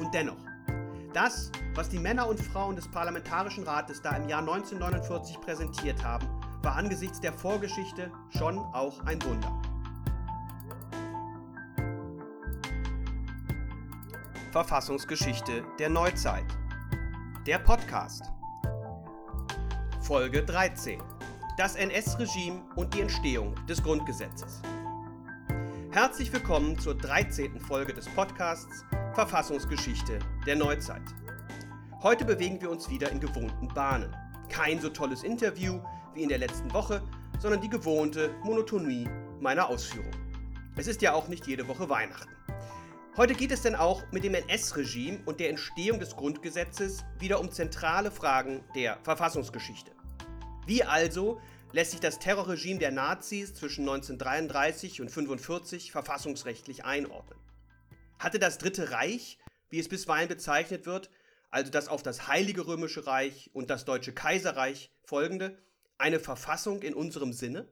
Und dennoch, das, was die Männer und Frauen des Parlamentarischen Rates da im Jahr 1949 präsentiert haben, war angesichts der Vorgeschichte schon auch ein Wunder. Verfassungsgeschichte der Neuzeit. Der Podcast. Folge 13. Das NS-Regime und die Entstehung des Grundgesetzes. Herzlich willkommen zur 13. Folge des Podcasts Verfassungsgeschichte der Neuzeit. Heute bewegen wir uns wieder in gewohnten Bahnen. Kein so tolles Interview wie in der letzten Woche, sondern die gewohnte Monotonie meiner Ausführung. Es ist ja auch nicht jede Woche Weihnachten. Heute geht es denn auch mit dem NS-Regime und der Entstehung des Grundgesetzes wieder um zentrale Fragen der Verfassungsgeschichte. Wie also lässt sich das Terrorregime der Nazis zwischen 1933 und 1945 verfassungsrechtlich einordnen? Hatte das Dritte Reich, wie es bisweilen bezeichnet wird, also das auf das Heilige Römische Reich und das Deutsche Kaiserreich folgende, eine Verfassung in unserem Sinne?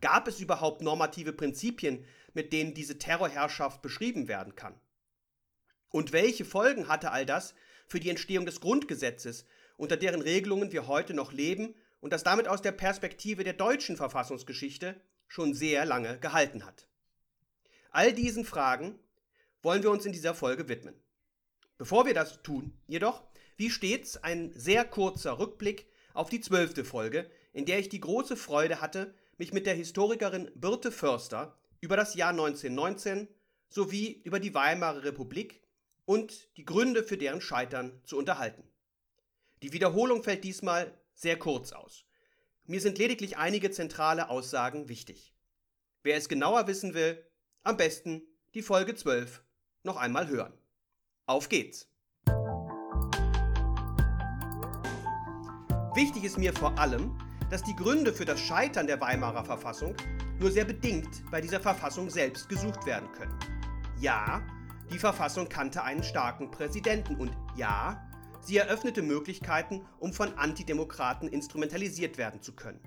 Gab es überhaupt normative Prinzipien, mit denen diese Terrorherrschaft beschrieben werden kann? Und welche Folgen hatte all das für die Entstehung des Grundgesetzes, unter deren Regelungen wir heute noch leben und das damit aus der Perspektive der deutschen Verfassungsgeschichte schon sehr lange gehalten hat. All diesen Fragen wollen wir uns in dieser Folge widmen. Bevor wir das tun, jedoch, wie stets, ein sehr kurzer Rückblick auf die zwölfte Folge, in der ich die große Freude hatte, mich mit der Historikerin Birte Förster über das Jahr 1919 sowie über die Weimarer Republik und die Gründe für deren Scheitern zu unterhalten. Die Wiederholung fällt diesmal sehr kurz aus. Mir sind lediglich einige zentrale Aussagen wichtig. Wer es genauer wissen will, am besten die Folge 12 noch einmal hören. Auf geht's! Wichtig ist mir vor allem, dass die Gründe für das Scheitern der Weimarer Verfassung nur sehr bedingt bei dieser Verfassung selbst gesucht werden können. Ja, die Verfassung kannte einen starken Präsidenten und ja, Sie eröffnete Möglichkeiten, um von Antidemokraten instrumentalisiert werden zu können.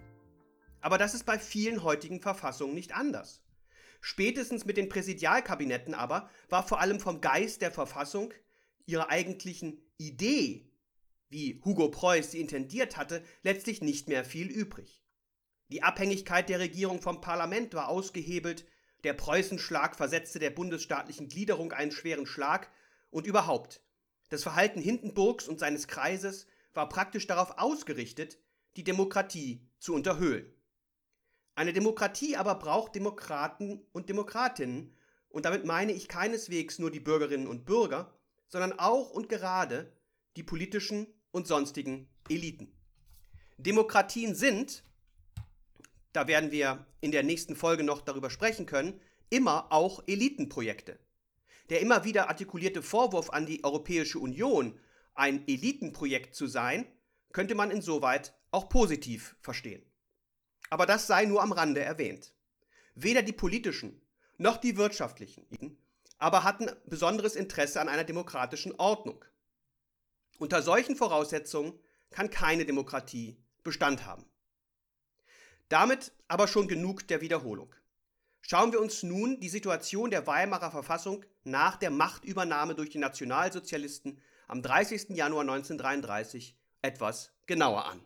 Aber das ist bei vielen heutigen Verfassungen nicht anders. Spätestens mit den Präsidialkabinetten aber war vor allem vom Geist der Verfassung, ihrer eigentlichen Idee, wie Hugo Preuß sie intendiert hatte, letztlich nicht mehr viel übrig. Die Abhängigkeit der Regierung vom Parlament war ausgehebelt, der Preußenschlag versetzte der bundesstaatlichen Gliederung einen schweren Schlag und überhaupt das Verhalten Hindenburgs und seines Kreises war praktisch darauf ausgerichtet, die Demokratie zu unterhöhlen. Eine Demokratie aber braucht Demokraten und Demokratinnen, und damit meine ich keineswegs nur die Bürgerinnen und Bürger, sondern auch und gerade die politischen und sonstigen Eliten. Demokratien sind, da werden wir in der nächsten Folge noch darüber sprechen können, immer auch Elitenprojekte. Der immer wieder artikulierte Vorwurf an die Europäische Union, ein Elitenprojekt zu sein, könnte man insoweit auch positiv verstehen. Aber das sei nur am Rande erwähnt. Weder die politischen noch die wirtschaftlichen aber hatten besonderes Interesse an einer demokratischen Ordnung. Unter solchen Voraussetzungen kann keine Demokratie Bestand haben. Damit aber schon genug der Wiederholung. Schauen wir uns nun die Situation der Weimarer Verfassung nach der Machtübernahme durch die Nationalsozialisten am 30. Januar 1933 etwas genauer an.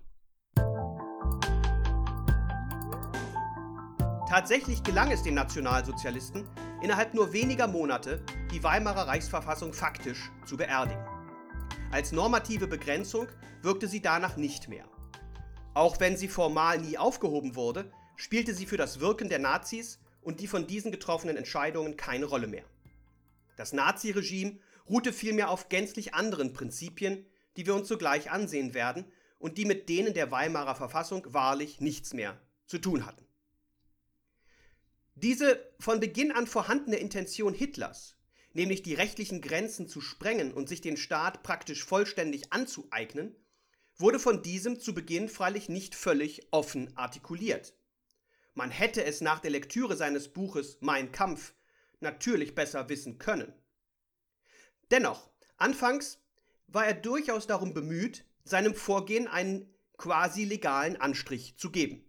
Tatsächlich gelang es den Nationalsozialisten, innerhalb nur weniger Monate die Weimarer Reichsverfassung faktisch zu beerdigen. Als normative Begrenzung wirkte sie danach nicht mehr. Auch wenn sie formal nie aufgehoben wurde, spielte sie für das Wirken der Nazis und die von diesen getroffenen Entscheidungen keine Rolle mehr. Das Naziregime ruhte vielmehr auf gänzlich anderen Prinzipien, die wir uns sogleich ansehen werden und die mit denen der Weimarer Verfassung wahrlich nichts mehr zu tun hatten. Diese von Beginn an vorhandene Intention Hitlers, nämlich die rechtlichen Grenzen zu sprengen und sich den Staat praktisch vollständig anzueignen, wurde von diesem zu Beginn freilich nicht völlig offen artikuliert. Man hätte es nach der Lektüre seines Buches Mein Kampf natürlich besser wissen können. Dennoch, anfangs war er durchaus darum bemüht, seinem Vorgehen einen quasi legalen Anstrich zu geben.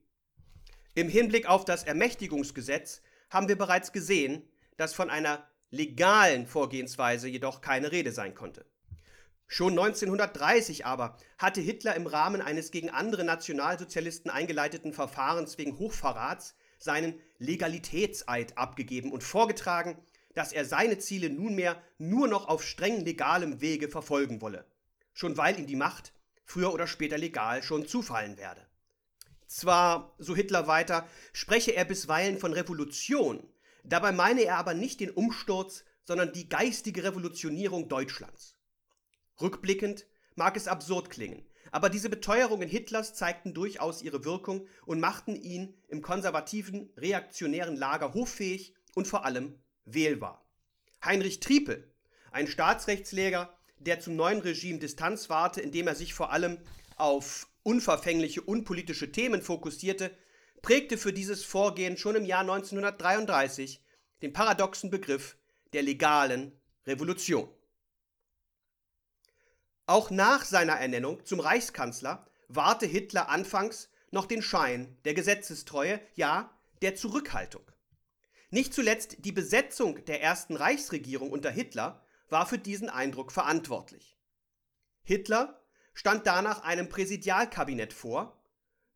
Im Hinblick auf das Ermächtigungsgesetz haben wir bereits gesehen, dass von einer legalen Vorgehensweise jedoch keine Rede sein konnte. Schon 1930 aber hatte Hitler im Rahmen eines gegen andere Nationalsozialisten eingeleiteten Verfahrens wegen Hochverrats seinen Legalitätseid abgegeben und vorgetragen, dass er seine Ziele nunmehr nur noch auf streng legalem Wege verfolgen wolle, schon weil ihm die Macht früher oder später legal schon zufallen werde. Zwar, so Hitler weiter, spreche er bisweilen von Revolution, dabei meine er aber nicht den Umsturz, sondern die geistige Revolutionierung Deutschlands. Rückblickend mag es absurd klingen, aber diese Beteuerungen Hitlers zeigten durchaus ihre Wirkung und machten ihn im konservativen, reaktionären Lager hoffähig und vor allem wählbar. Heinrich Triepel, ein Staatsrechtslehrer, der zum neuen Regime Distanz wahrte, indem er sich vor allem auf unverfängliche, unpolitische Themen fokussierte, prägte für dieses Vorgehen schon im Jahr 1933 den paradoxen Begriff der legalen Revolution. Auch nach seiner Ernennung zum Reichskanzler wahrte Hitler anfangs noch den Schein der Gesetzestreue, ja der Zurückhaltung. Nicht zuletzt die Besetzung der ersten Reichsregierung unter Hitler war für diesen Eindruck verantwortlich. Hitler stand danach einem Präsidialkabinett vor,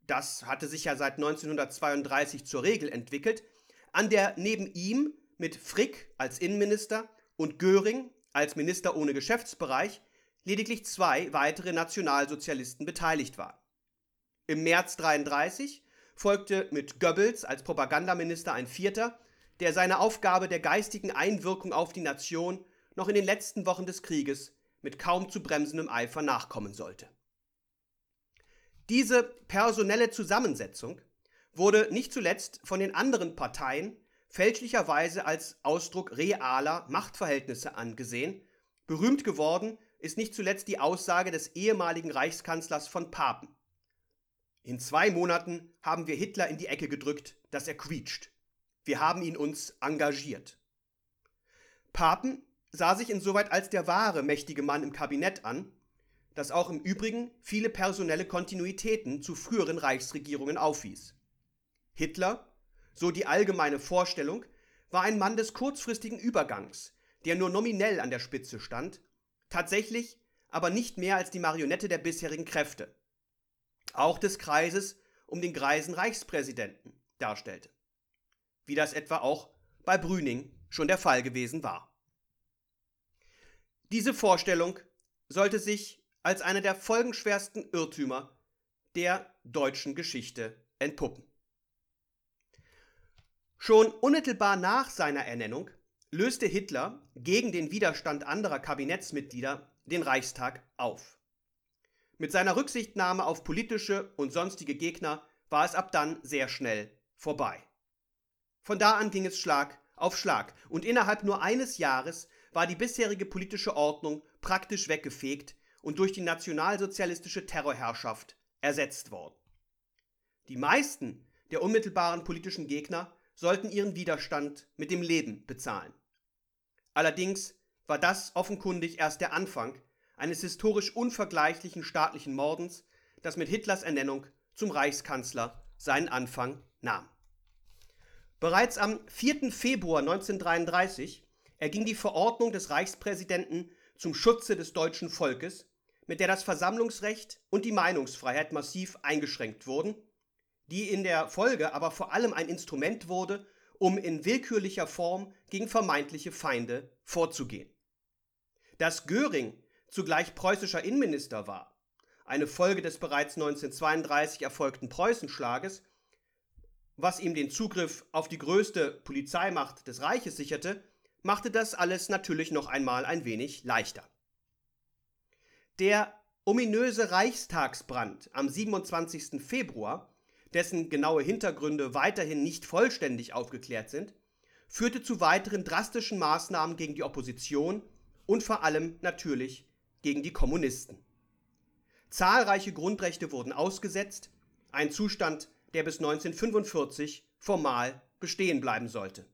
das hatte sich ja seit 1932 zur Regel entwickelt, an der neben ihm mit Frick als Innenminister und Göring als Minister ohne Geschäftsbereich lediglich zwei weitere Nationalsozialisten beteiligt waren. Im März 1933 folgte mit Goebbels als Propagandaminister ein vierter, der seiner Aufgabe der geistigen Einwirkung auf die Nation noch in den letzten Wochen des Krieges mit kaum zu bremsendem Eifer nachkommen sollte. Diese personelle Zusammensetzung wurde nicht zuletzt von den anderen Parteien fälschlicherweise als Ausdruck realer Machtverhältnisse angesehen. Berühmt geworden ist nicht zuletzt die Aussage des ehemaligen Reichskanzlers von Papen. In zwei Monaten haben wir Hitler in die Ecke gedrückt, dass er quietscht. Wir haben ihn uns engagiert. Papen sah sich insoweit als der wahre mächtige Mann im Kabinett an, das auch im Übrigen viele personelle Kontinuitäten zu früheren Reichsregierungen aufwies. Hitler, so die allgemeine Vorstellung, war ein Mann des kurzfristigen Übergangs, der nur nominell an der Spitze stand, tatsächlich aber nicht mehr als die Marionette der bisherigen Kräfte, auch des Kreises um den greisen Reichspräsidenten darstellte, wie das etwa auch bei Brüning schon der Fall gewesen war. Diese Vorstellung sollte sich als eine der folgenschwersten Irrtümer der deutschen Geschichte entpuppen. Schon unmittelbar nach seiner Ernennung löste Hitler gegen den Widerstand anderer Kabinettsmitglieder den Reichstag auf. Mit seiner Rücksichtnahme auf politische und sonstige Gegner war es ab dann sehr schnell vorbei. Von da an ging es Schlag auf Schlag und innerhalb nur eines Jahres war die bisherige politische Ordnung praktisch weggefegt und durch die nationalsozialistische Terrorherrschaft ersetzt worden. Die meisten der unmittelbaren politischen Gegner sollten ihren Widerstand mit dem Leben bezahlen. Allerdings war das offenkundig erst der Anfang eines historisch unvergleichlichen staatlichen Mordens, das mit Hitlers Ernennung zum Reichskanzler seinen Anfang nahm. Bereits am 4. Februar 1933 erging die Verordnung des Reichspräsidenten zum Schutze des deutschen Volkes, mit der das Versammlungsrecht und die Meinungsfreiheit massiv eingeschränkt wurden, die in der Folge aber vor allem ein Instrument wurde, um in willkürlicher Form gegen vermeintliche Feinde vorzugehen. Dass Göring zugleich preußischer Innenminister war, eine Folge des bereits 1932 erfolgten Preußenschlages, was ihm den Zugriff auf die größte Polizeimacht des Reiches sicherte, machte das alles natürlich noch einmal ein wenig leichter. Der ominöse Reichstagsbrand am 27. Februar, dessen genaue Hintergründe weiterhin nicht vollständig aufgeklärt sind, führte zu weiteren drastischen Maßnahmen gegen die Opposition und vor allem natürlich gegen die Kommunisten. Zahlreiche Grundrechte wurden ausgesetzt, ein Zustand, der bis 1945 formal bestehen bleiben sollte.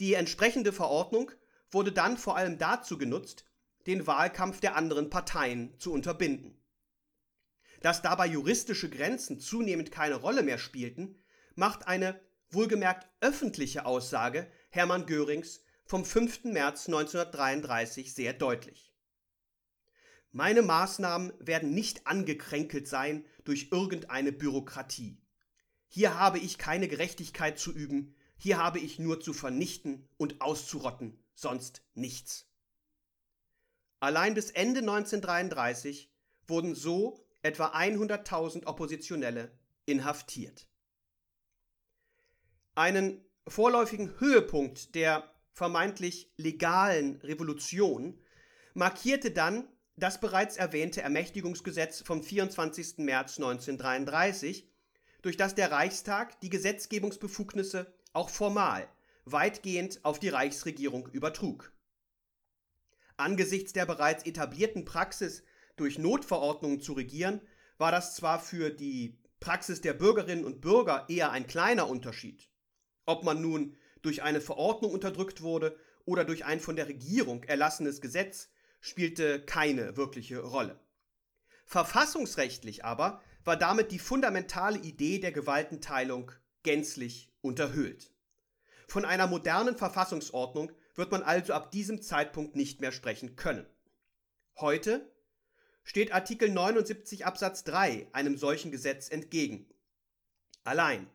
Die entsprechende Verordnung wurde dann vor allem dazu genutzt, den Wahlkampf der anderen Parteien zu unterbinden. Dass dabei juristische Grenzen zunehmend keine Rolle mehr spielten, macht eine wohlgemerkt öffentliche Aussage Hermann Görings vom 5. März 1933 sehr deutlich. Meine Maßnahmen werden nicht angekränkelt sein durch irgendeine Bürokratie. Hier habe ich keine Gerechtigkeit zu üben, hier habe ich nur zu vernichten und auszurotten, sonst nichts. Allein bis Ende 1933 wurden so etwa 100.000 Oppositionelle inhaftiert. Einen vorläufigen Höhepunkt der vermeintlich legalen Revolution markierte dann das bereits erwähnte Ermächtigungsgesetz vom 24. März 1933, durch das der Reichstag die Gesetzgebungsbefugnisse auch formal weitgehend auf die Reichsregierung übertrug. Angesichts der bereits etablierten Praxis, durch Notverordnungen zu regieren, war das zwar für die Praxis der Bürgerinnen und Bürger eher ein kleiner Unterschied. Ob man nun durch eine Verordnung unterdrückt wurde oder durch ein von der Regierung erlassenes Gesetz, spielte keine wirkliche Rolle. Verfassungsrechtlich aber war damit die fundamentale Idee der Gewaltenteilung gänzlich unterhöhlt. Von einer modernen Verfassungsordnung wird man also ab diesem Zeitpunkt nicht mehr sprechen können. Heute steht Artikel 79 Absatz 3 einem solchen Gesetz entgegen. Allein,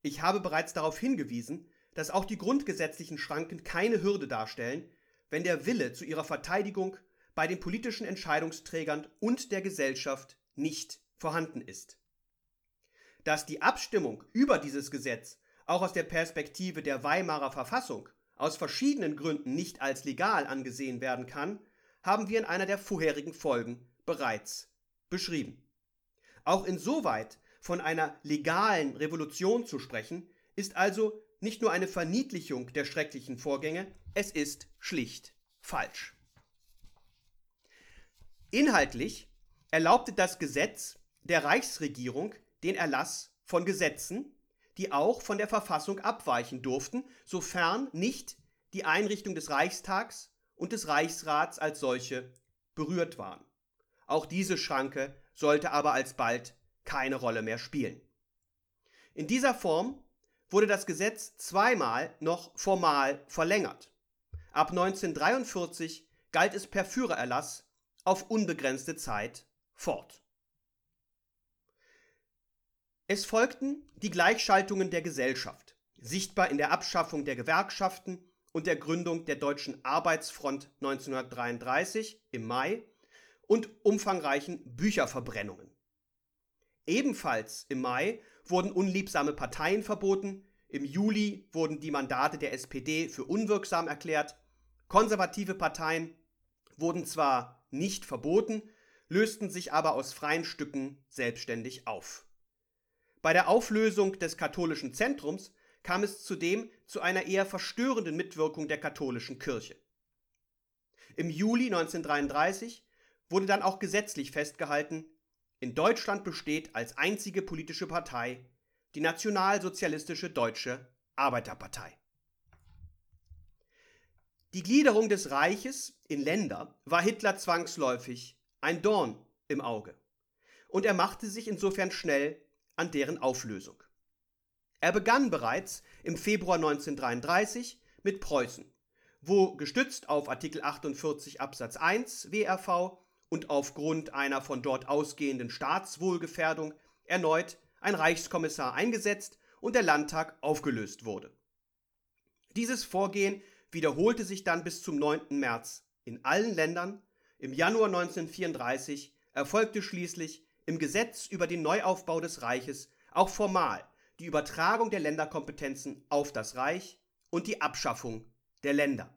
ich habe bereits darauf hingewiesen, dass auch die grundgesetzlichen Schranken keine Hürde darstellen, wenn der Wille zu ihrer Verteidigung bei den politischen Entscheidungsträgern und der Gesellschaft nicht vorhanden ist. Dass die Abstimmung über dieses Gesetz auch aus der Perspektive der Weimarer Verfassung aus verschiedenen Gründen nicht als legal angesehen werden kann, haben wir in einer der vorherigen Folgen bereits beschrieben. Auch insoweit von einer legalen Revolution zu sprechen, ist also nicht nur eine Verniedlichung der schrecklichen Vorgänge, es ist schlicht falsch. Inhaltlich erlaubte das Gesetz der Reichsregierung den Erlass von Gesetzen, die auch von der Verfassung abweichen durften, sofern nicht die Einrichtung des Reichstags und des Reichsrats als solche berührt waren. Auch diese Schranke sollte aber alsbald keine Rolle mehr spielen. In dieser Form wurde das Gesetz zweimal noch formal verlängert. Ab 1943 galt es per Führererlass auf unbegrenzte Zeit fort. Es folgten die Gleichschaltungen der Gesellschaft, sichtbar in der Abschaffung der Gewerkschaften und der Gründung der Deutschen Arbeitsfront 1933 im Mai und umfangreichen Bücherverbrennungen. Ebenfalls im Mai wurden unliebsame Parteien verboten, im Juli wurden die Mandate der SPD für unwirksam erklärt, konservative Parteien wurden zwar nicht verboten, lösten sich aber aus freien Stücken selbstständig auf. Bei der Auflösung des katholischen Zentrums kam es zudem zu einer eher verstörenden Mitwirkung der katholischen Kirche. Im Juli 1933 wurde dann auch gesetzlich festgehalten, in Deutschland besteht als einzige politische Partei die Nationalsozialistische Deutsche Arbeiterpartei. Die Gliederung des Reiches in Länder war Hitler zwangsläufig ein Dorn im Auge. Und er machte sich insofern schnell an deren Auflösung. Er begann bereits im Februar 1933 mit Preußen, wo gestützt auf Artikel 48 Absatz 1 WRV und aufgrund einer von dort ausgehenden Staatswohlgefährdung erneut ein Reichskommissar eingesetzt und der Landtag aufgelöst wurde. Dieses Vorgehen wiederholte sich dann bis zum 9. März in allen Ländern. Im Januar 1934 erfolgte schließlich im Gesetz über den Neuaufbau des Reiches auch formal die Übertragung der Länderkompetenzen auf das Reich und die Abschaffung der Länder.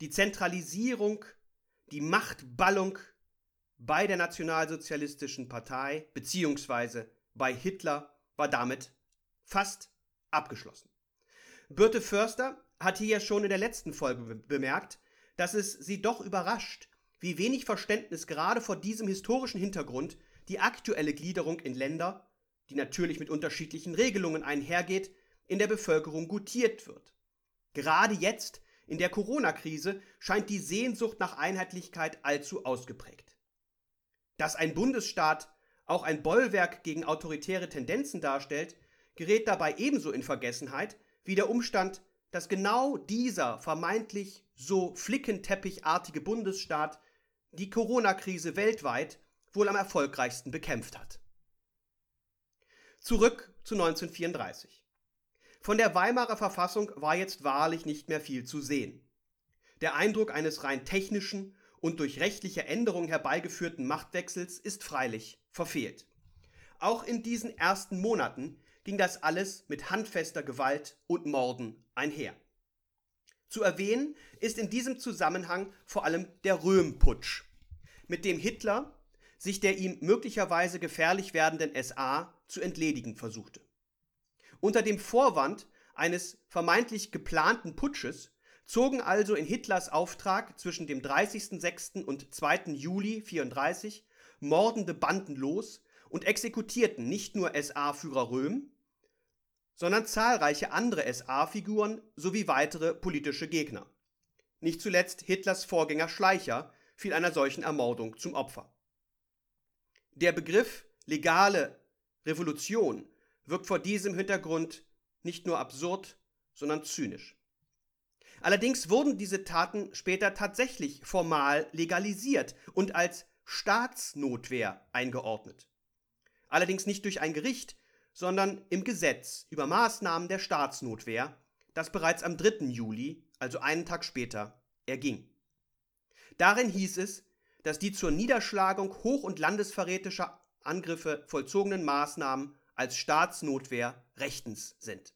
Die Zentralisierung, die Machtballung bei der Nationalsozialistischen Partei bzw. bei Hitler war damit fast abgeschlossen. Birte Förster hat hier ja schon in der letzten Folge bemerkt, dass es sie doch überrascht, wie wenig Verständnis gerade vor diesem historischen Hintergrund die aktuelle Gliederung in Länder, die natürlich mit unterschiedlichen Regelungen einhergeht, in der Bevölkerung gutiert wird. Gerade jetzt, in der Corona-Krise, scheint die Sehnsucht nach Einheitlichkeit allzu ausgeprägt. Dass ein Bundesstaat auch ein Bollwerk gegen autoritäre Tendenzen darstellt, gerät dabei ebenso in Vergessenheit wie der Umstand, dass genau dieser vermeintlich so flickenteppichartige Bundesstaat die Corona-Krise weltweit wohl am erfolgreichsten bekämpft hat. Zurück zu 1934. Von der Weimarer Verfassung war jetzt wahrlich nicht mehr viel zu sehen. Der Eindruck eines rein technischen und durch rechtliche Änderungen herbeigeführten Machtwechsels ist freilich verfehlt. Auch in diesen ersten Monaten ging das alles mit handfester Gewalt und Morden einher. Zu erwähnen ist in diesem Zusammenhang vor allem der Röhm-Putsch, mit dem Hitler sich der ihm möglicherweise gefährlich werdenden SA zu entledigen versuchte. Unter dem Vorwand eines vermeintlich geplanten Putsches zogen also in Hitlers Auftrag zwischen dem 30.06. und 2. Juli 34 mordende Banden los und exekutierten nicht nur SA-Führer Röhm, sondern zahlreiche andere SA-Figuren sowie weitere politische Gegner. Nicht zuletzt Hitlers Vorgänger Schleicher fiel einer solchen Ermordung zum Opfer. Der Begriff legale Revolution wirkt vor diesem Hintergrund nicht nur absurd, sondern zynisch. Allerdings wurden diese Taten später tatsächlich formal legalisiert und als Staatsnotwehr eingeordnet. Allerdings nicht durch ein Gericht, sondern im Gesetz über Maßnahmen der Staatsnotwehr, das bereits am 3. Juli, also einen Tag später, erging. Darin hieß es, dass die zur Niederschlagung hoch- und landesverrätischer Angriffe vollzogenen Maßnahmen als Staatsnotwehr rechtens sind.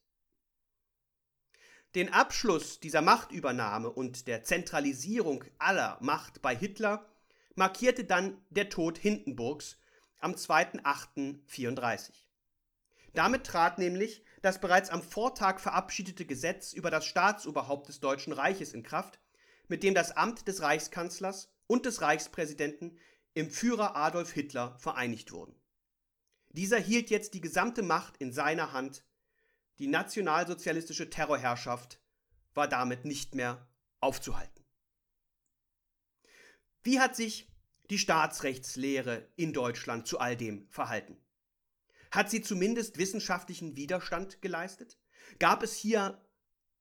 Den Abschluss dieser Machtübernahme und der Zentralisierung aller Macht bei Hitler markierte dann der Tod Hindenburgs am 2.8.34. Damit trat nämlich das bereits am Vortag verabschiedete Gesetz über das Staatsoberhaupt des Deutschen Reiches in Kraft, mit dem das Amt des Reichskanzlers und des Reichspräsidenten im Führer Adolf Hitler vereinigt wurden. Dieser hielt jetzt die gesamte Macht in seiner Hand, die nationalsozialistische Terrorherrschaft war damit nicht mehr aufzuhalten. Wie hat sich die Staatsrechtslehre in Deutschland zu all dem verhalten? Hat sie zumindest wissenschaftlichen Widerstand geleistet? Gab es hier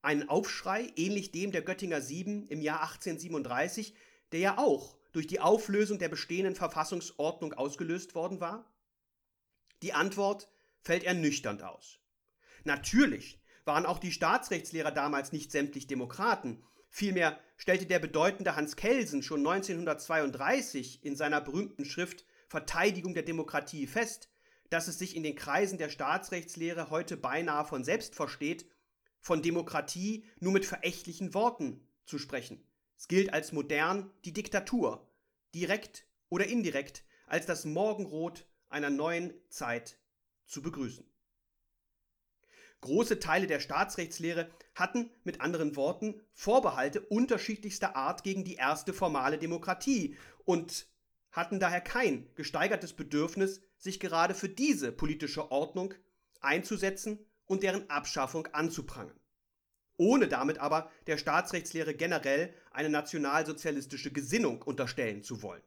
einen Aufschrei, ähnlich dem der Göttinger Sieben im Jahr 1837, der ja auch durch die Auflösung der bestehenden Verfassungsordnung ausgelöst worden war? Die Antwort fällt ernüchternd aus. Natürlich waren auch die Staatsrechtslehrer damals nicht sämtlich Demokraten, vielmehr stellte der bedeutende Hans Kelsen schon 1932 in seiner berühmten Schrift Verteidigung der Demokratie fest, dass es sich in den Kreisen der Staatsrechtslehre heute beinahe von selbst versteht, von Demokratie nur mit verächtlichen Worten zu sprechen. Es gilt als modern die Diktatur, direkt oder indirekt als das Morgenrot einer neuen Zeit zu begrüßen. Große Teile der Staatsrechtslehre hatten mit anderen Worten Vorbehalte unterschiedlichster Art gegen die erste formale Demokratie und hatten daher kein gesteigertes Bedürfnis, sich gerade für diese politische Ordnung einzusetzen und deren Abschaffung anzuprangern. Ohne damit aber der Staatsrechtslehre generell eine nationalsozialistische Gesinnung unterstellen zu wollen.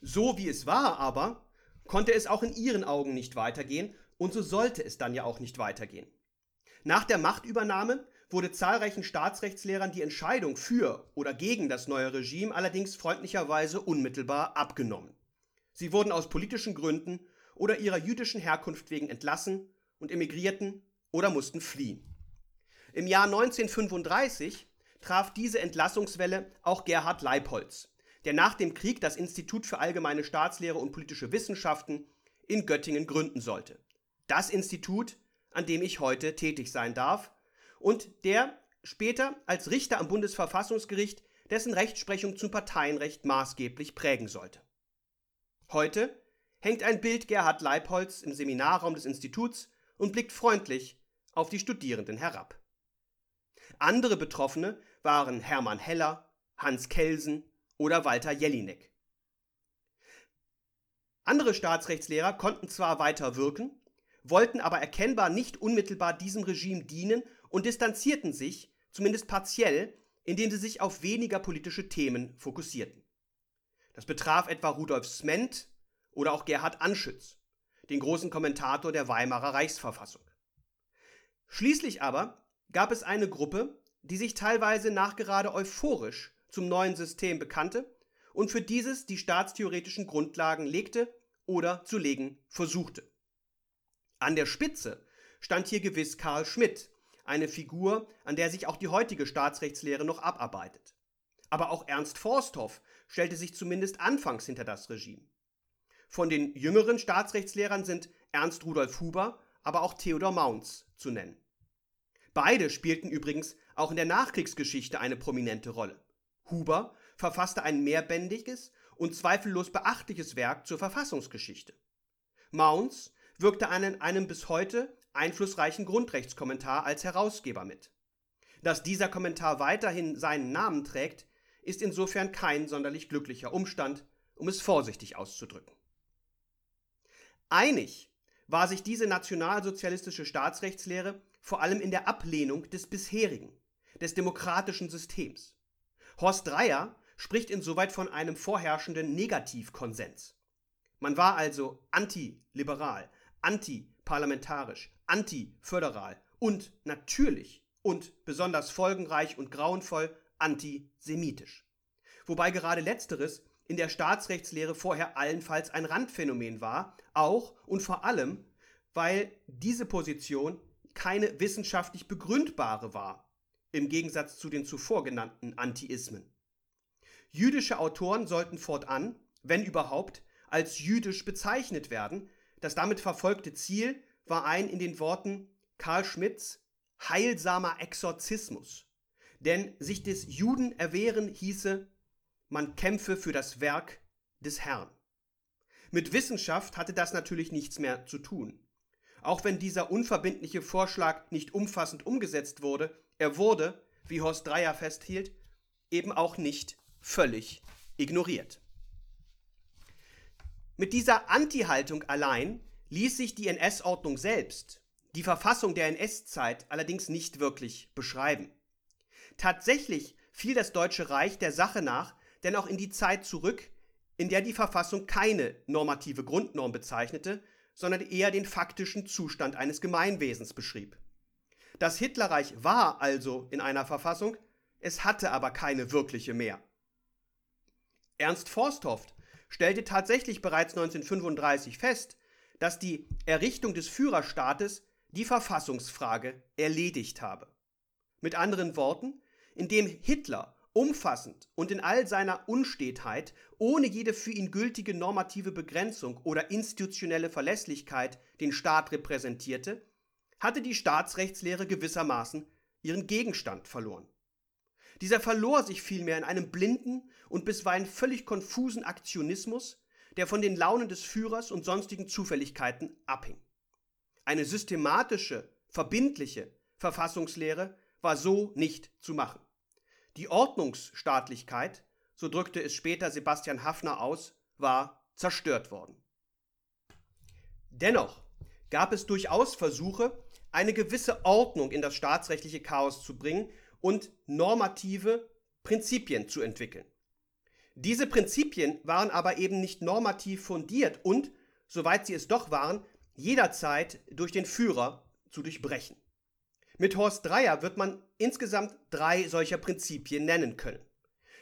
So wie es war aber, konnte es auch in ihren Augen nicht weitergehen und so sollte es dann ja auch nicht weitergehen. Nach der Machtübernahme wurde zahlreichen Staatsrechtslehrern die Entscheidung für oder gegen das neue Regime allerdings freundlicherweise unmittelbar abgenommen. Sie wurden aus politischen Gründen oder ihrer jüdischen Herkunft wegen entlassen und emigrierten oder mussten fliehen. Im Jahr 1935 traf diese Entlassungswelle auch Gerhard Leipolz, der nach dem Krieg das Institut für allgemeine Staatslehre und politische Wissenschaften in Göttingen gründen sollte das Institut, an dem ich heute tätig sein darf und der später als Richter am Bundesverfassungsgericht dessen Rechtsprechung zum Parteienrecht maßgeblich prägen sollte. Heute hängt ein Bild Gerhard Leibholz im Seminarraum des Instituts und blickt freundlich auf die Studierenden herab. Andere Betroffene waren Hermann Heller, Hans Kelsen oder Walter Jelinek. Andere Staatsrechtslehrer konnten zwar weiter wirken, wollten aber erkennbar nicht unmittelbar diesem Regime dienen und distanzierten sich, zumindest partiell, indem sie sich auf weniger politische Themen fokussierten. Das betraf etwa Rudolf Sment oder auch Gerhard Anschütz, den großen Kommentator der Weimarer Reichsverfassung. Schließlich aber gab es eine Gruppe, die sich teilweise nachgerade euphorisch zum neuen System bekannte und für dieses die staatstheoretischen Grundlagen legte oder zu legen versuchte. An der Spitze stand hier gewiss Karl Schmidt, eine Figur, an der sich auch die heutige Staatsrechtslehre noch abarbeitet. Aber auch Ernst Forsthoff stellte sich zumindest anfangs hinter das Regime. Von den jüngeren Staatsrechtslehrern sind Ernst Rudolf Huber, aber auch Theodor Maunz zu nennen. Beide spielten übrigens auch in der Nachkriegsgeschichte eine prominente Rolle. Huber verfasste ein mehrbändiges und zweifellos beachtliches Werk zur Verfassungsgeschichte. Maunz wirkte an einem bis heute einflussreichen Grundrechtskommentar als Herausgeber mit. Dass dieser Kommentar weiterhin seinen Namen trägt, ist insofern kein sonderlich glücklicher Umstand, um es vorsichtig auszudrücken. Einig war sich diese nationalsozialistische Staatsrechtslehre vor allem in der Ablehnung des bisherigen, des demokratischen Systems. Horst Dreier spricht insoweit von einem vorherrschenden Negativkonsens. Man war also antiliberal, antiparlamentarisch, antiföderal und natürlich und besonders folgenreich und grauenvoll antisemitisch. Wobei gerade letzteres in der Staatsrechtslehre vorher allenfalls ein Randphänomen war, auch und vor allem, weil diese Position keine wissenschaftlich begründbare war, im Gegensatz zu den zuvor genannten Antiismen. Jüdische Autoren sollten fortan, wenn überhaupt, als jüdisch bezeichnet werden. Das damit verfolgte Ziel war ein in den Worten Karl Schmidts heilsamer Exorzismus. Denn sich des Juden erwehren hieße, man kämpfe für das Werk des Herrn. Mit Wissenschaft hatte das natürlich nichts mehr zu tun. Auch wenn dieser unverbindliche Vorschlag nicht umfassend umgesetzt wurde, er wurde, wie Horst Dreier festhielt, eben auch nicht völlig ignoriert. Mit dieser Anti-Haltung allein ließ sich die NS-Ordnung selbst, die Verfassung der NS-Zeit allerdings nicht wirklich beschreiben. Tatsächlich fiel das Deutsche Reich der Sache nach denn auch in die Zeit zurück, in der die Verfassung keine normative Grundnorm bezeichnete, sondern eher den faktischen Zustand eines Gemeinwesens beschrieb. Das Hitlerreich war also in einer Verfassung, es hatte aber keine wirkliche mehr. Ernst Forsthoff stellte tatsächlich bereits 1935 fest, dass die Errichtung des Führerstaates die Verfassungsfrage erledigt habe. Mit anderen Worten, indem Hitler umfassend und in all seiner Unstetheit, ohne jede für ihn gültige normative Begrenzung oder institutionelle Verlässlichkeit den Staat repräsentierte, hatte die Staatsrechtslehre gewissermaßen ihren Gegenstand verloren. Dieser verlor sich vielmehr in einem blinden und bisweilen völlig konfusen Aktionismus, der von den Launen des Führers und sonstigen Zufälligkeiten abhing. Eine systematische, verbindliche Verfassungslehre war so nicht zu machen. Die Ordnungsstaatlichkeit, so drückte es später Sebastian Haffner aus, war zerstört worden. Dennoch gab es durchaus Versuche, eine gewisse Ordnung in das staatsrechtliche Chaos zu bringen und normative Prinzipien zu entwickeln. Diese Prinzipien waren aber eben nicht normativ fundiert und, soweit sie es doch waren, jederzeit durch den Führer zu durchbrechen. Mit Horst Dreier wird man insgesamt drei solcher Prinzipien nennen können.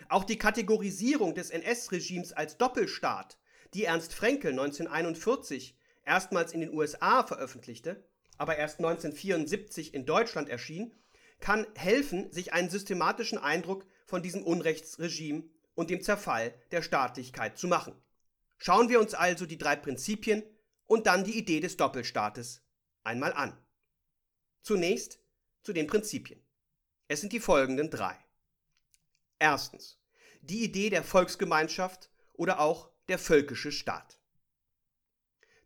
Auch die Kategorisierung des NS-Regimes als Doppelstaat, die Ernst Frenkel 1941 erstmals in den USA veröffentlichte, aber erst 1974 in Deutschland erschien, kann helfen, sich einen systematischen Eindruck von diesem Unrechtsregime und dem Zerfall der Staatlichkeit zu machen. Schauen wir uns also die drei Prinzipien und dann die Idee des Doppelstaates einmal an. Zunächst zu den Prinzipien. Es sind die folgenden drei. Erstens die Idee der Volksgemeinschaft oder auch der völkische Staat.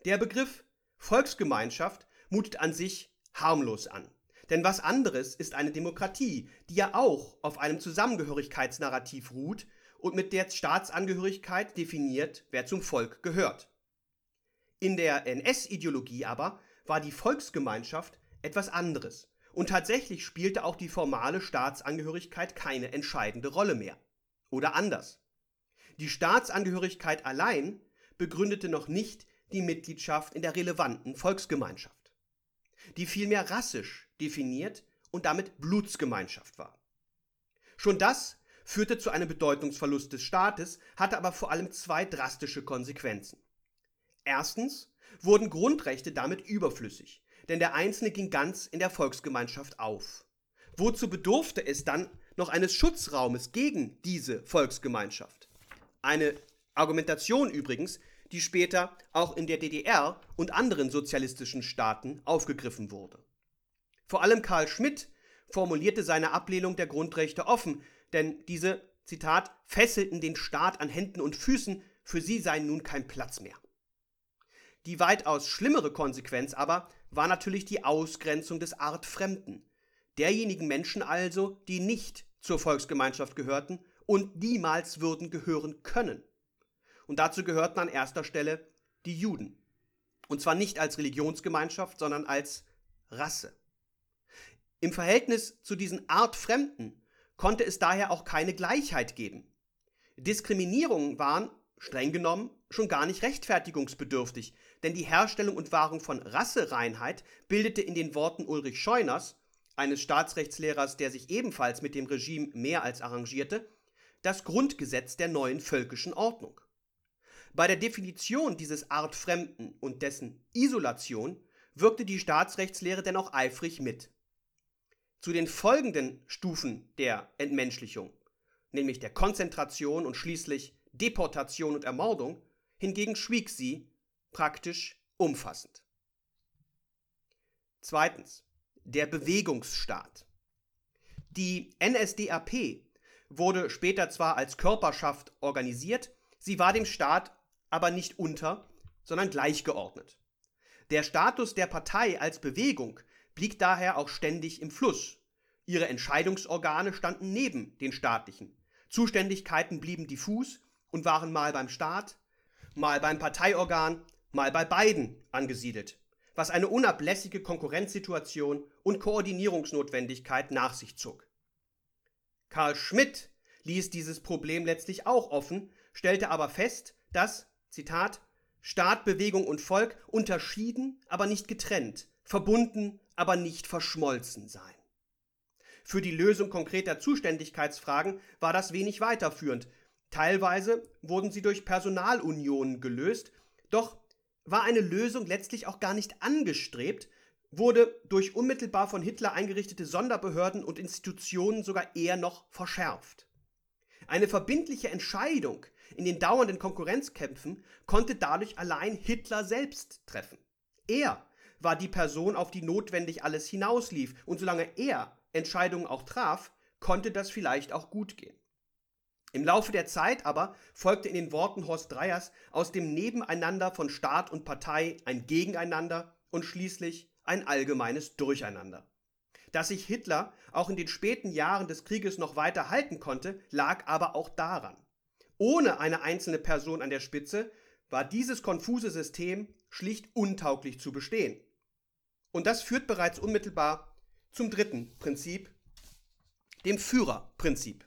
Der Begriff Volksgemeinschaft mutet an sich harmlos an. Denn was anderes ist eine Demokratie, die ja auch auf einem Zusammengehörigkeitsnarrativ ruht und mit der Staatsangehörigkeit definiert, wer zum Volk gehört. In der NS-Ideologie aber war die Volksgemeinschaft etwas anderes. Und tatsächlich spielte auch die formale Staatsangehörigkeit keine entscheidende Rolle mehr. Oder anders. Die Staatsangehörigkeit allein begründete noch nicht die Mitgliedschaft in der relevanten Volksgemeinschaft, die vielmehr rassisch definiert und damit Blutsgemeinschaft war. Schon das führte zu einem Bedeutungsverlust des Staates, hatte aber vor allem zwei drastische Konsequenzen. Erstens wurden Grundrechte damit überflüssig, denn der Einzelne ging ganz in der Volksgemeinschaft auf. Wozu bedurfte es dann noch eines Schutzraumes gegen diese Volksgemeinschaft? Eine Argumentation übrigens, die später auch in der DDR und anderen sozialistischen Staaten aufgegriffen wurde. Vor allem Karl Schmidt formulierte seine Ablehnung der Grundrechte offen, denn diese, Zitat, fesselten den Staat an Händen und Füßen, für sie sei nun kein Platz mehr. Die weitaus schlimmere Konsequenz aber war natürlich die Ausgrenzung des Artfremden, derjenigen Menschen also, die nicht zur Volksgemeinschaft gehörten und niemals würden gehören können. Und dazu gehörten an erster Stelle die Juden. Und zwar nicht als Religionsgemeinschaft, sondern als Rasse. Im Verhältnis zu diesen Artfremden konnte es daher auch keine Gleichheit geben. Diskriminierungen waren, streng genommen, schon gar nicht rechtfertigungsbedürftig, denn die Herstellung und Wahrung von Rassereinheit bildete in den Worten Ulrich Scheuners, eines Staatsrechtslehrers, der sich ebenfalls mit dem Regime mehr als arrangierte, das Grundgesetz der neuen völkischen Ordnung. Bei der Definition dieses Artfremden und dessen Isolation wirkte die Staatsrechtslehre dennoch eifrig mit. Zu den folgenden Stufen der Entmenschlichung, nämlich der Konzentration und schließlich Deportation und Ermordung, hingegen schwieg sie praktisch umfassend. Zweitens, der Bewegungsstaat. Die NSDAP wurde später zwar als Körperschaft organisiert, sie war dem Staat aber nicht unter, sondern gleichgeordnet. Der Status der Partei als Bewegung blieb daher auch ständig im Fluss. Ihre Entscheidungsorgane standen neben den staatlichen. Zuständigkeiten blieben diffus und waren mal beim Staat, mal beim Parteiorgan, mal bei beiden angesiedelt, was eine unablässige Konkurrenzsituation und Koordinierungsnotwendigkeit nach sich zog. Karl Schmidt ließ dieses Problem letztlich auch offen, stellte aber fest, dass, Zitat, Staat, Bewegung und Volk unterschieden, aber nicht getrennt, verbunden, aber nicht verschmolzen seien. Für die Lösung konkreter Zuständigkeitsfragen war das wenig weiterführend. Teilweise wurden sie durch Personalunionen gelöst, doch war eine Lösung letztlich auch gar nicht angestrebt, wurde durch unmittelbar von Hitler eingerichtete Sonderbehörden und Institutionen sogar eher noch verschärft. Eine verbindliche Entscheidung in den dauernden Konkurrenzkämpfen konnte dadurch allein Hitler selbst treffen. Er war die Person, auf die notwendig alles hinauslief, und solange er Entscheidungen auch traf, konnte das vielleicht auch gut gehen. Im Laufe der Zeit aber folgte in den Worten Horst Dreyers aus dem Nebeneinander von Staat und Partei ein Gegeneinander und schließlich ein allgemeines Durcheinander. Dass sich Hitler auch in den späten Jahren des Krieges noch weiter halten konnte, lag aber auch daran. Ohne eine einzelne Person an der Spitze war dieses konfuse System schlicht untauglich zu bestehen. Und das führt bereits unmittelbar zum dritten Prinzip, dem Führerprinzip.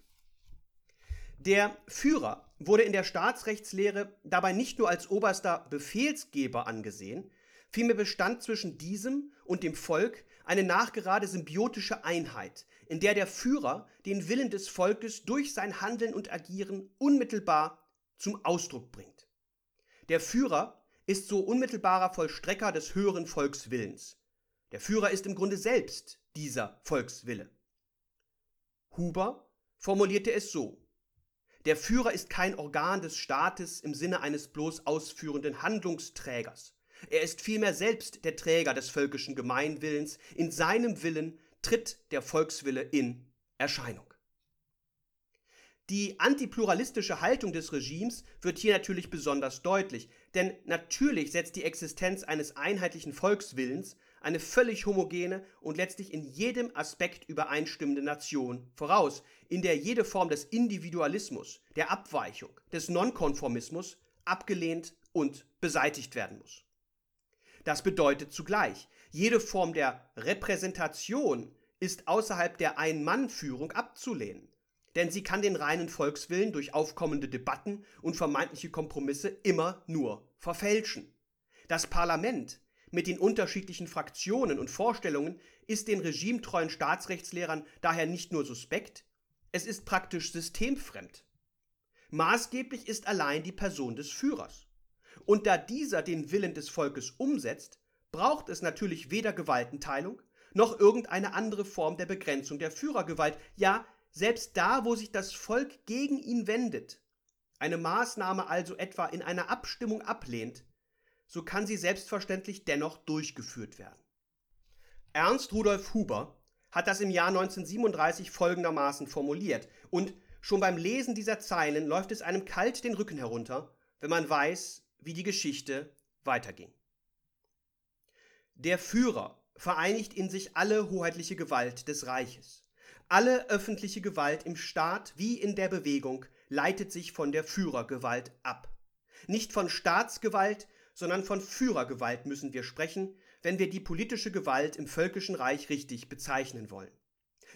Der Führer wurde in der Staatsrechtslehre dabei nicht nur als oberster Befehlsgeber angesehen, vielmehr bestand zwischen diesem und dem Volk eine nachgerade symbiotische Einheit, in der der Führer den Willen des Volkes durch sein Handeln und Agieren unmittelbar zum Ausdruck bringt. Der Führer ist so unmittelbarer Vollstrecker des höheren Volkswillens. Der Führer ist im Grunde selbst dieser Volkswille. Huber formulierte es so der Führer ist kein Organ des Staates im Sinne eines bloß ausführenden Handlungsträgers. Er ist vielmehr selbst der Träger des völkischen Gemeinwillens. In seinem Willen tritt der Volkswille in Erscheinung. Die antipluralistische Haltung des Regimes wird hier natürlich besonders deutlich, denn natürlich setzt die Existenz eines einheitlichen Volkswillens eine völlig homogene und letztlich in jedem Aspekt übereinstimmende Nation voraus, in der jede Form des Individualismus, der Abweichung, des Nonkonformismus abgelehnt und beseitigt werden muss. Das bedeutet zugleich, jede Form der Repräsentation ist außerhalb der Ein-Mann-Führung abzulehnen, denn sie kann den reinen Volkswillen durch aufkommende Debatten und vermeintliche Kompromisse immer nur verfälschen. Das Parlament mit den unterschiedlichen Fraktionen und Vorstellungen ist den regimetreuen Staatsrechtslehrern daher nicht nur suspekt, es ist praktisch systemfremd. Maßgeblich ist allein die Person des Führers. Und da dieser den Willen des Volkes umsetzt, braucht es natürlich weder Gewaltenteilung noch irgendeine andere Form der Begrenzung der Führergewalt. Ja, selbst da, wo sich das Volk gegen ihn wendet, eine Maßnahme also etwa in einer Abstimmung ablehnt, so kann sie selbstverständlich dennoch durchgeführt werden. Ernst Rudolf Huber hat das im Jahr 1937 folgendermaßen formuliert und schon beim Lesen dieser Zeilen läuft es einem kalt den Rücken herunter, wenn man weiß, wie die Geschichte weiterging. Der Führer vereinigt in sich alle hoheitliche Gewalt des Reiches. Alle öffentliche Gewalt im Staat wie in der Bewegung leitet sich von der Führergewalt ab. Nicht von Staatsgewalt, sondern von Führergewalt müssen wir sprechen, wenn wir die politische Gewalt im völkischen Reich richtig bezeichnen wollen.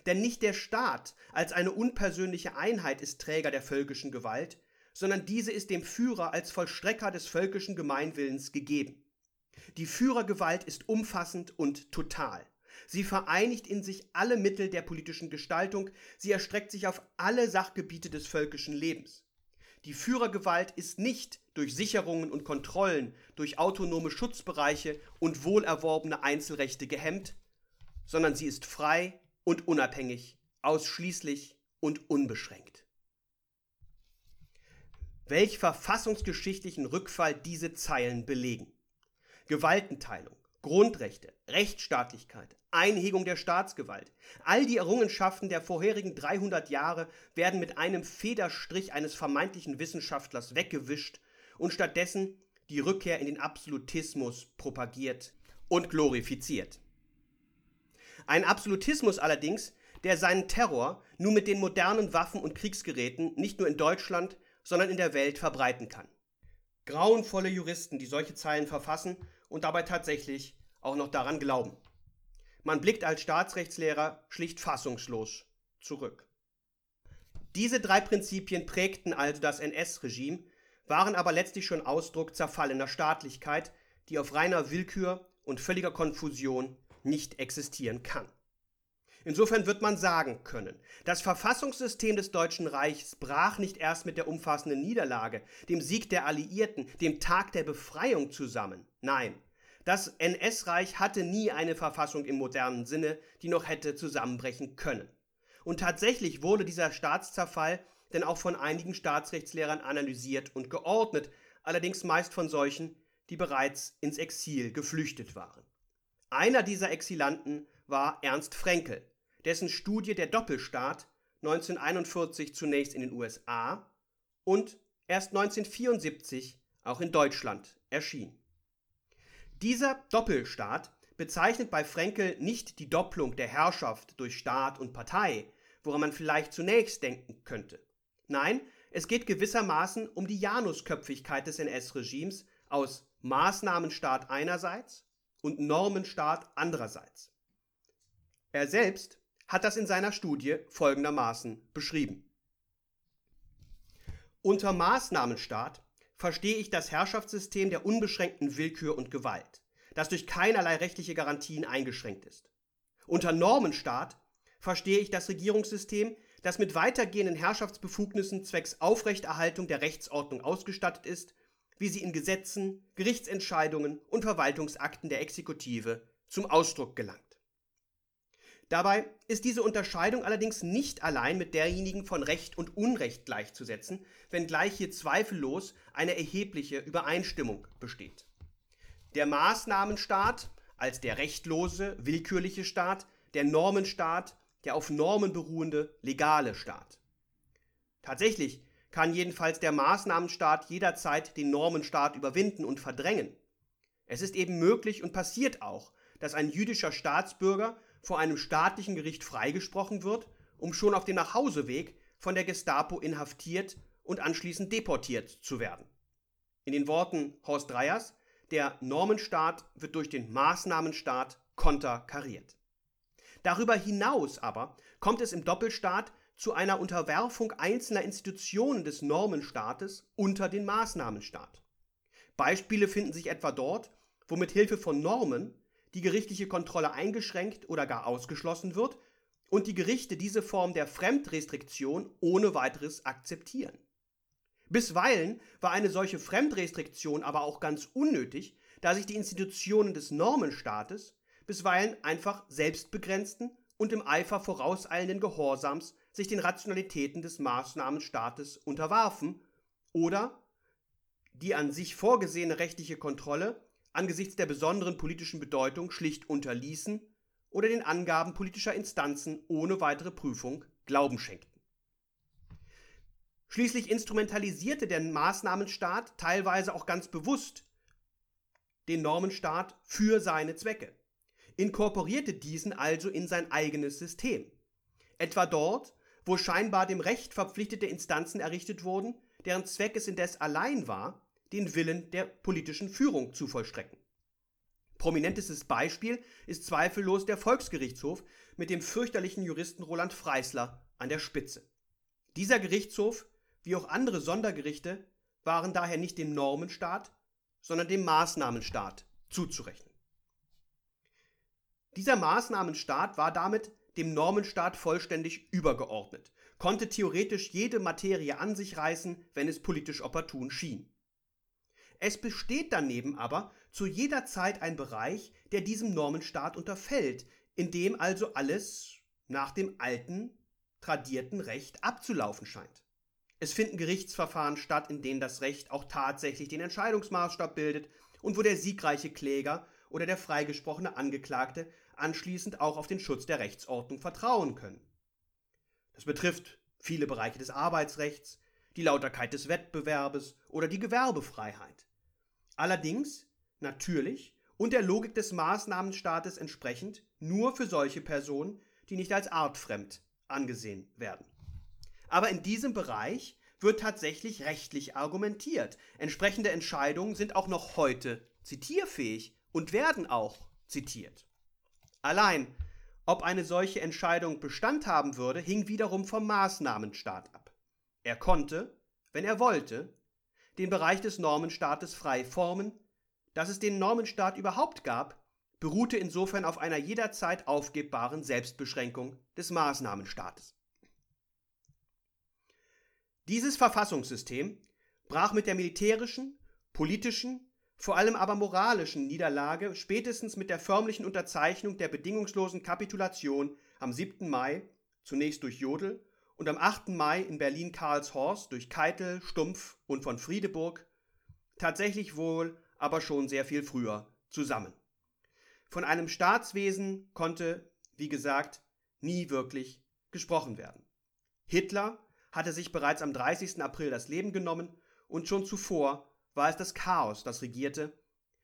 Denn nicht der Staat als eine unpersönliche Einheit ist Träger der völkischen Gewalt, sondern diese ist dem Führer als Vollstrecker des völkischen Gemeinwillens gegeben. Die Führergewalt ist umfassend und total. Sie vereinigt in sich alle Mittel der politischen Gestaltung, sie erstreckt sich auf alle Sachgebiete des völkischen Lebens. Die Führergewalt ist nicht durch Sicherungen und Kontrollen, durch autonome Schutzbereiche und wohlerworbene Einzelrechte gehemmt, sondern sie ist frei und unabhängig, ausschließlich und unbeschränkt. Welch verfassungsgeschichtlichen Rückfall diese Zeilen belegen. Gewaltenteilung, Grundrechte, Rechtsstaatlichkeit, Einhegung der Staatsgewalt. All die Errungenschaften der vorherigen 300 Jahre werden mit einem Federstrich eines vermeintlichen Wissenschaftlers weggewischt und stattdessen die Rückkehr in den Absolutismus propagiert und glorifiziert. Ein Absolutismus allerdings, der seinen Terror nur mit den modernen Waffen und Kriegsgeräten nicht nur in Deutschland, sondern in der Welt verbreiten kann. Grauenvolle Juristen, die solche Zeilen verfassen und dabei tatsächlich auch noch daran glauben. Man blickt als Staatsrechtslehrer schlicht fassungslos zurück. Diese drei Prinzipien prägten also das NS-Regime, waren aber letztlich schon Ausdruck zerfallener Staatlichkeit, die auf reiner Willkür und völliger Konfusion nicht existieren kann. Insofern wird man sagen können, das Verfassungssystem des Deutschen Reichs brach nicht erst mit der umfassenden Niederlage, dem Sieg der Alliierten, dem Tag der Befreiung zusammen. Nein, das NS-Reich hatte nie eine Verfassung im modernen Sinne, die noch hätte zusammenbrechen können. Und tatsächlich wurde dieser Staatszerfall denn auch von einigen Staatsrechtslehrern analysiert und geordnet, allerdings meist von solchen, die bereits ins Exil geflüchtet waren. Einer dieser Exilanten war Ernst Frenkel, dessen Studie Der Doppelstaat 1941 zunächst in den USA und erst 1974 auch in Deutschland erschien. Dieser Doppelstaat bezeichnet bei Frenkel nicht die Doppelung der Herrschaft durch Staat und Partei, woran man vielleicht zunächst denken könnte. Nein, es geht gewissermaßen um die Janusköpfigkeit des NS-Regimes aus Maßnahmenstaat einerseits und Normenstaat andererseits. Er selbst hat das in seiner Studie folgendermaßen beschrieben. Unter Maßnahmenstaat verstehe ich das Herrschaftssystem der unbeschränkten Willkür und Gewalt, das durch keinerlei rechtliche Garantien eingeschränkt ist. Unter Normenstaat verstehe ich das Regierungssystem, das mit weitergehenden Herrschaftsbefugnissen zwecks Aufrechterhaltung der Rechtsordnung ausgestattet ist, wie sie in Gesetzen, Gerichtsentscheidungen und Verwaltungsakten der Exekutive zum Ausdruck gelangt. Dabei ist diese Unterscheidung allerdings nicht allein mit derjenigen von Recht und Unrecht gleichzusetzen, wenngleich hier zweifellos eine erhebliche Übereinstimmung besteht. Der Maßnahmenstaat als der rechtlose, willkürliche Staat, der Normenstaat, der auf Normen beruhende, legale Staat. Tatsächlich kann jedenfalls der Maßnahmenstaat jederzeit den Normenstaat überwinden und verdrängen. Es ist eben möglich und passiert auch, dass ein jüdischer Staatsbürger vor einem staatlichen Gericht freigesprochen wird, um schon auf dem Nachhauseweg von der Gestapo inhaftiert und anschließend deportiert zu werden. In den Worten Horst Dreyers, der Normenstaat wird durch den Maßnahmenstaat konterkariert. Darüber hinaus aber kommt es im Doppelstaat zu einer Unterwerfung einzelner Institutionen des Normenstaates unter den Maßnahmenstaat. Beispiele finden sich etwa dort, wo mit Hilfe von Normen die gerichtliche Kontrolle eingeschränkt oder gar ausgeschlossen wird und die Gerichte diese Form der Fremdrestriktion ohne weiteres akzeptieren. Bisweilen war eine solche Fremdrestriktion aber auch ganz unnötig, da sich die Institutionen des Normenstaates bisweilen einfach selbst begrenzten und im Eifer vorauseilenden Gehorsams sich den Rationalitäten des Maßnahmenstaates unterwarfen oder die an sich vorgesehene rechtliche Kontrolle angesichts der besonderen politischen Bedeutung schlicht unterließen oder den Angaben politischer Instanzen ohne weitere Prüfung Glauben schenkten. Schließlich instrumentalisierte der Maßnahmenstaat teilweise auch ganz bewusst den Normenstaat für seine Zwecke, inkorporierte diesen also in sein eigenes System. Etwa dort, wo scheinbar dem Recht verpflichtete Instanzen errichtet wurden, deren Zweck es indes allein war, den Willen der politischen Führung zu vollstrecken. Prominentestes Beispiel ist zweifellos der Volksgerichtshof mit dem fürchterlichen Juristen Roland Freisler an der Spitze. Dieser Gerichtshof, wie auch andere Sondergerichte, waren daher nicht dem Normenstaat, sondern dem Maßnahmenstaat zuzurechnen. Dieser Maßnahmenstaat war damit dem Normenstaat vollständig übergeordnet, konnte theoretisch jede Materie an sich reißen, wenn es politisch opportun schien. Es besteht daneben aber zu jeder Zeit ein Bereich, der diesem Normenstaat unterfällt, in dem also alles nach dem alten, tradierten Recht abzulaufen scheint. Es finden Gerichtsverfahren statt, in denen das Recht auch tatsächlich den Entscheidungsmaßstab bildet und wo der siegreiche Kläger oder der freigesprochene Angeklagte anschließend auch auf den Schutz der Rechtsordnung vertrauen können. Das betrifft viele Bereiche des Arbeitsrechts, die Lauterkeit des Wettbewerbes oder die Gewerbefreiheit. Allerdings, natürlich, und der Logik des Maßnahmenstaates entsprechend, nur für solche Personen, die nicht als artfremd angesehen werden. Aber in diesem Bereich wird tatsächlich rechtlich argumentiert. Entsprechende Entscheidungen sind auch noch heute zitierfähig und werden auch zitiert. Allein, ob eine solche Entscheidung Bestand haben würde, hing wiederum vom Maßnahmenstaat ab. Er konnte, wenn er wollte, den Bereich des Normenstaates frei formen. Dass es den Normenstaat überhaupt gab, beruhte insofern auf einer jederzeit aufgebbaren Selbstbeschränkung des Maßnahmenstaates. Dieses Verfassungssystem brach mit der militärischen, politischen, vor allem aber moralischen Niederlage spätestens mit der förmlichen Unterzeichnung der bedingungslosen Kapitulation am 7. Mai, zunächst durch Jodl und am 8. Mai in Berlin-Karlshorst durch Keitel, Stumpf und von Friedeburg, tatsächlich wohl aber schon sehr viel früher zusammen. Von einem Staatswesen konnte, wie gesagt, nie wirklich gesprochen werden. Hitler hatte sich bereits am 30. April das Leben genommen und schon zuvor war es das Chaos, das regierte,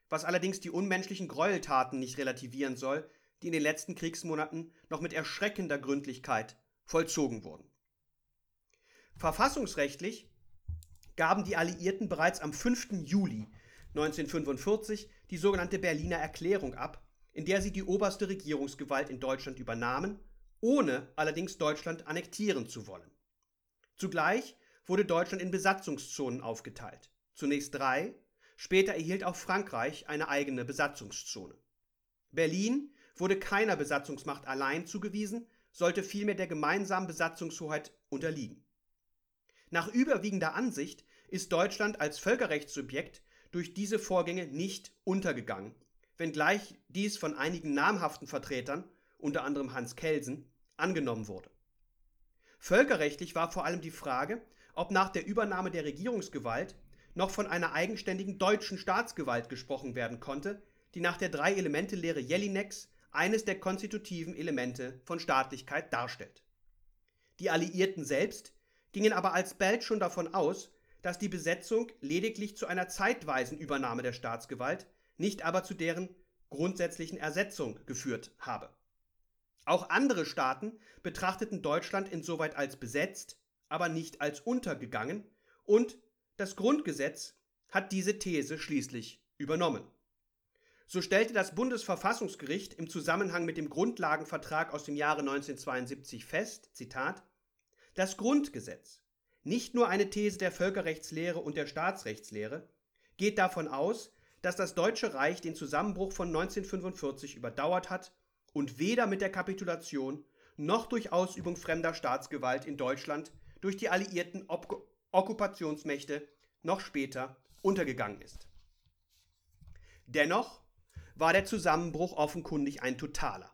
was allerdings die unmenschlichen Gräueltaten nicht relativieren soll, die in den letzten Kriegsmonaten noch mit erschreckender Gründlichkeit vollzogen wurden. Verfassungsrechtlich gaben die Alliierten bereits am 5. Juli 1945 die sogenannte Berliner Erklärung ab, in der sie die oberste Regierungsgewalt in Deutschland übernahmen, ohne allerdings Deutschland annektieren zu wollen. Zugleich wurde Deutschland in Besatzungszonen aufgeteilt. Zunächst drei, später erhielt auch Frankreich eine eigene Besatzungszone. Berlin wurde keiner Besatzungsmacht allein zugewiesen, sollte vielmehr der gemeinsamen Besatzungshoheit unterliegen. Nach überwiegender Ansicht ist Deutschland als Völkerrechtssubjekt durch diese Vorgänge nicht untergegangen, wenngleich dies von einigen namhaften Vertretern, unter anderem Hans Kelsen, angenommen wurde. Völkerrechtlich war vor allem die Frage, ob nach der Übernahme der Regierungsgewalt noch von einer eigenständigen deutschen Staatsgewalt gesprochen werden konnte, die nach der Drei-Elemente-Lehre Jelineks eines der konstitutiven Elemente von Staatlichkeit darstellt. Die Alliierten selbst gingen aber alsbald schon davon aus, dass die Besetzung lediglich zu einer zeitweisen Übernahme der Staatsgewalt, nicht aber zu deren grundsätzlichen Ersetzung geführt habe. Auch andere Staaten betrachteten Deutschland insoweit als besetzt, aber nicht als untergegangen, und das Grundgesetz hat diese These schließlich übernommen. So stellte das Bundesverfassungsgericht im Zusammenhang mit dem Grundlagenvertrag aus dem Jahre 1972 fest, Zitat, das Grundgesetz, nicht nur eine These der Völkerrechtslehre und der Staatsrechtslehre, geht davon aus, dass das Deutsche Reich den Zusammenbruch von 1945 überdauert hat und weder mit der Kapitulation noch durch Ausübung fremder Staatsgewalt in Deutschland durch die alliierten Ob Okkupationsmächte noch später untergegangen ist. Dennoch war der Zusammenbruch offenkundig ein totaler.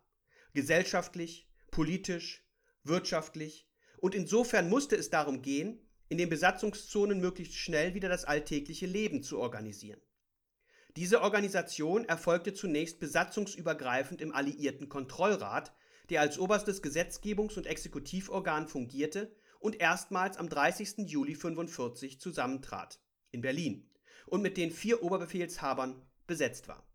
Gesellschaftlich, politisch, wirtschaftlich und insofern musste es darum gehen, in den Besatzungszonen möglichst schnell wieder das alltägliche Leben zu organisieren. Diese Organisation erfolgte zunächst besatzungsübergreifend im Alliierten Kontrollrat, der als oberstes Gesetzgebungs- und Exekutivorgan fungierte und erstmals am 30. Juli 1945 zusammentrat, in Berlin, und mit den vier Oberbefehlshabern besetzt war.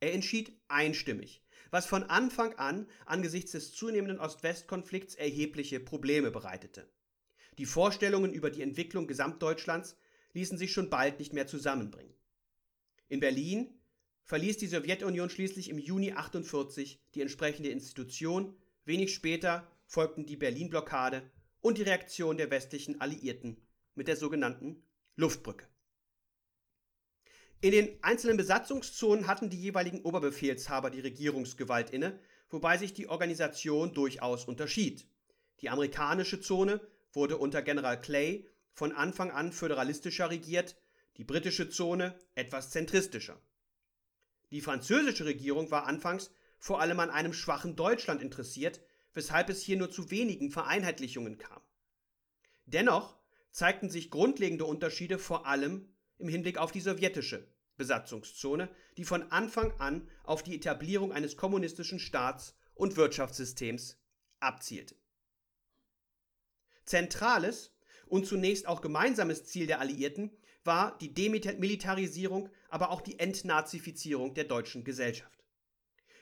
Er entschied einstimmig, was von Anfang an angesichts des zunehmenden Ost-West-Konflikts erhebliche Probleme bereitete. Die Vorstellungen über die Entwicklung Gesamtdeutschlands ließen sich schon bald nicht mehr zusammenbringen. In Berlin verließ die Sowjetunion schließlich im Juni 1948 die entsprechende Institution, wenig später folgten die Berlin-Blockade und die Reaktion der westlichen Alliierten mit der sogenannten Luftbrücke. In den einzelnen Besatzungszonen hatten die jeweiligen Oberbefehlshaber die Regierungsgewalt inne, wobei sich die Organisation durchaus unterschied. Die amerikanische Zone wurde unter General Clay von Anfang an föderalistischer regiert, die britische Zone etwas zentristischer. Die französische Regierung war anfangs vor allem an einem schwachen Deutschland interessiert, weshalb es hier nur zu wenigen Vereinheitlichungen kam. Dennoch zeigten sich grundlegende Unterschiede vor allem im Hinblick auf die sowjetische Besatzungszone, die von Anfang an auf die Etablierung eines kommunistischen Staats und Wirtschaftssystems abzielte. Zentrales und zunächst auch gemeinsames Ziel der Alliierten war die Demilitarisierung, aber auch die Entnazifizierung der deutschen Gesellschaft.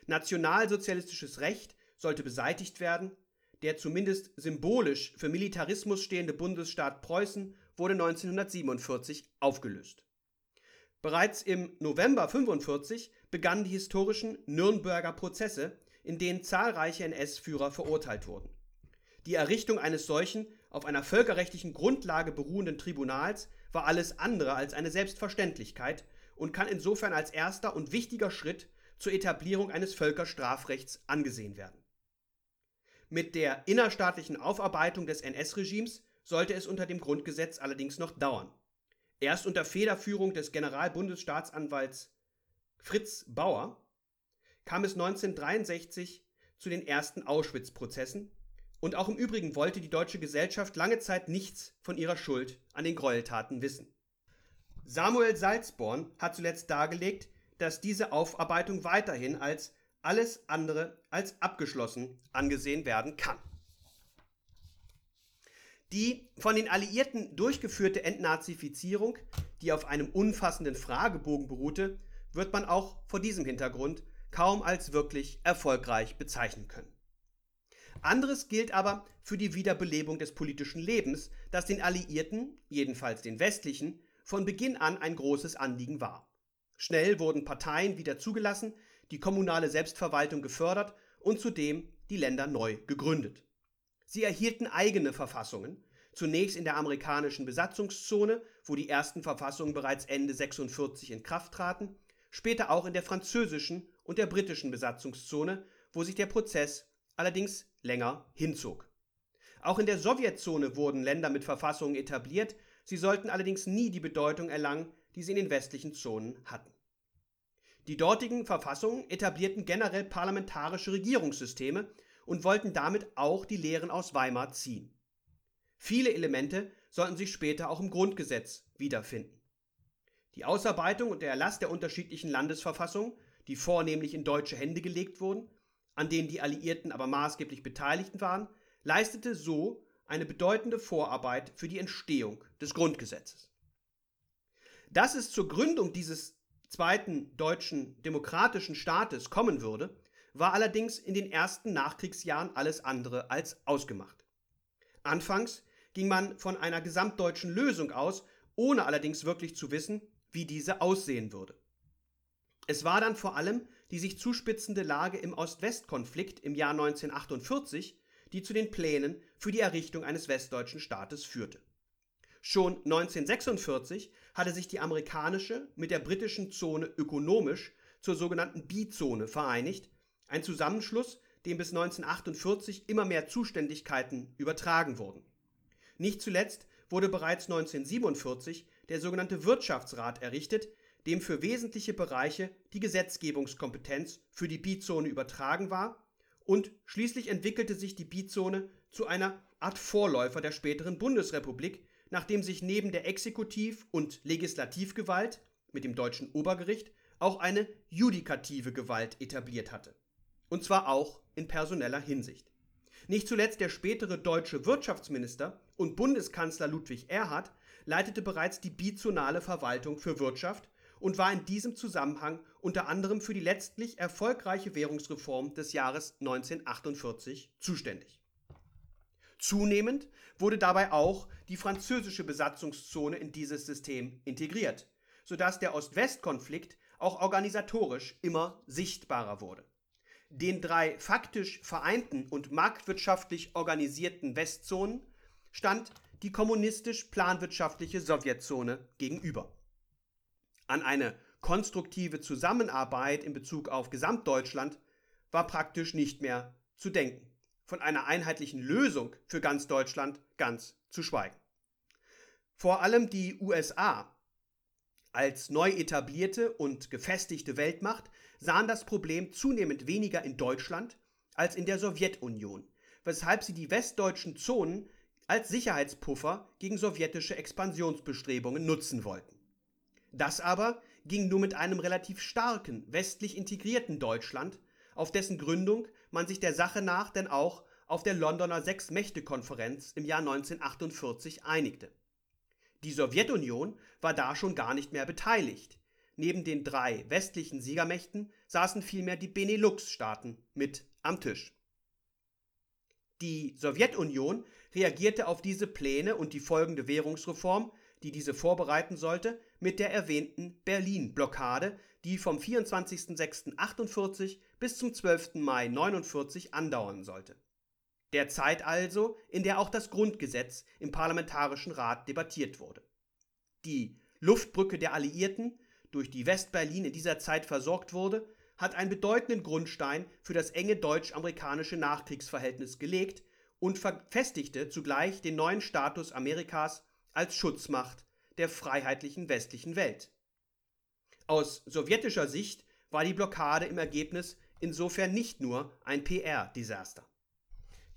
Nationalsozialistisches Recht sollte beseitigt werden, der zumindest symbolisch für Militarismus stehende Bundesstaat Preußen wurde 1947 aufgelöst. Bereits im November 1945 begannen die historischen Nürnberger Prozesse, in denen zahlreiche NS-Führer verurteilt wurden. Die Errichtung eines solchen auf einer völkerrechtlichen Grundlage beruhenden Tribunals war alles andere als eine Selbstverständlichkeit und kann insofern als erster und wichtiger Schritt zur Etablierung eines Völkerstrafrechts angesehen werden. Mit der innerstaatlichen Aufarbeitung des NS-Regimes sollte es unter dem Grundgesetz allerdings noch dauern. Erst unter Federführung des Generalbundesstaatsanwalts Fritz Bauer kam es 1963 zu den ersten Auschwitz-Prozessen und auch im Übrigen wollte die deutsche Gesellschaft lange Zeit nichts von ihrer Schuld an den Gräueltaten wissen. Samuel Salzborn hat zuletzt dargelegt, dass diese Aufarbeitung weiterhin als alles andere als abgeschlossen angesehen werden kann. Die von den Alliierten durchgeführte Entnazifizierung, die auf einem umfassenden Fragebogen beruhte, wird man auch vor diesem Hintergrund kaum als wirklich erfolgreich bezeichnen können. Anderes gilt aber für die Wiederbelebung des politischen Lebens, das den Alliierten, jedenfalls den westlichen, von Beginn an ein großes Anliegen war. Schnell wurden Parteien wieder zugelassen, die kommunale Selbstverwaltung gefördert und zudem die Länder neu gegründet. Sie erhielten eigene Verfassungen, zunächst in der amerikanischen Besatzungszone, wo die ersten Verfassungen bereits Ende 46 in Kraft traten, später auch in der französischen und der britischen Besatzungszone, wo sich der Prozess allerdings länger hinzog. Auch in der Sowjetzone wurden Länder mit Verfassungen etabliert, sie sollten allerdings nie die Bedeutung erlangen, die sie in den westlichen Zonen hatten. Die dortigen Verfassungen etablierten generell parlamentarische Regierungssysteme und wollten damit auch die Lehren aus Weimar ziehen. Viele Elemente sollten sich später auch im Grundgesetz wiederfinden. Die Ausarbeitung und der Erlass der unterschiedlichen Landesverfassungen, die vornehmlich in deutsche Hände gelegt wurden, an denen die Alliierten aber maßgeblich beteiligt waren, leistete so eine bedeutende Vorarbeit für die Entstehung des Grundgesetzes. Dass es zur Gründung dieses zweiten deutschen demokratischen Staates kommen würde, war allerdings in den ersten Nachkriegsjahren alles andere als ausgemacht. Anfangs ging man von einer gesamtdeutschen Lösung aus, ohne allerdings wirklich zu wissen, wie diese aussehen würde. Es war dann vor allem die sich zuspitzende Lage im Ost-West-Konflikt im Jahr 1948, die zu den Plänen für die Errichtung eines westdeutschen Staates führte. Schon 1946 hatte sich die amerikanische mit der britischen Zone ökonomisch zur sogenannten Bizone vereinigt, ein Zusammenschluss, dem bis 1948 immer mehr Zuständigkeiten übertragen wurden. Nicht zuletzt wurde bereits 1947 der sogenannte Wirtschaftsrat errichtet, dem für wesentliche Bereiche die Gesetzgebungskompetenz für die Bizone übertragen war, und schließlich entwickelte sich die Bizone zu einer Art Vorläufer der späteren Bundesrepublik, nachdem sich neben der Exekutiv- und Legislativgewalt mit dem deutschen Obergericht auch eine judikative Gewalt etabliert hatte. Und zwar auch in personeller Hinsicht. Nicht zuletzt der spätere deutsche Wirtschaftsminister und Bundeskanzler Ludwig Erhard leitete bereits die bizonale Verwaltung für Wirtschaft und war in diesem Zusammenhang unter anderem für die letztlich erfolgreiche Währungsreform des Jahres 1948 zuständig. Zunehmend wurde dabei auch die französische Besatzungszone in dieses System integriert, sodass der Ost-West-Konflikt auch organisatorisch immer sichtbarer wurde. Den drei faktisch vereinten und marktwirtschaftlich organisierten Westzonen stand die kommunistisch-planwirtschaftliche Sowjetzone gegenüber. An eine konstruktive Zusammenarbeit in Bezug auf Gesamtdeutschland war praktisch nicht mehr zu denken. Von einer einheitlichen Lösung für ganz Deutschland ganz zu schweigen. Vor allem die USA als neu etablierte und gefestigte Weltmacht sahen das Problem zunehmend weniger in Deutschland als in der Sowjetunion, weshalb sie die westdeutschen Zonen als Sicherheitspuffer gegen sowjetische Expansionsbestrebungen nutzen wollten. Das aber ging nur mit einem relativ starken, westlich integrierten Deutschland, auf dessen Gründung man sich der Sache nach denn auch auf der Londoner Sechs-Mächte-Konferenz im Jahr 1948 einigte. Die Sowjetunion war da schon gar nicht mehr beteiligt. Neben den drei westlichen Siegermächten saßen vielmehr die Benelux-Staaten mit am Tisch. Die Sowjetunion reagierte auf diese Pläne und die folgende Währungsreform, die diese vorbereiten sollte, mit der erwähnten Berlin-Blockade, die vom 24.06.48 bis zum 12. Mai 49 andauern sollte. Der Zeit also, in der auch das Grundgesetz im Parlamentarischen Rat debattiert wurde. Die Luftbrücke der Alliierten, durch die Westberlin in dieser Zeit versorgt wurde, hat einen bedeutenden Grundstein für das enge deutsch-amerikanische Nachkriegsverhältnis gelegt und verfestigte zugleich den neuen Status Amerikas als Schutzmacht der freiheitlichen westlichen Welt. Aus sowjetischer Sicht war die Blockade im Ergebnis insofern nicht nur ein PR-Desaster.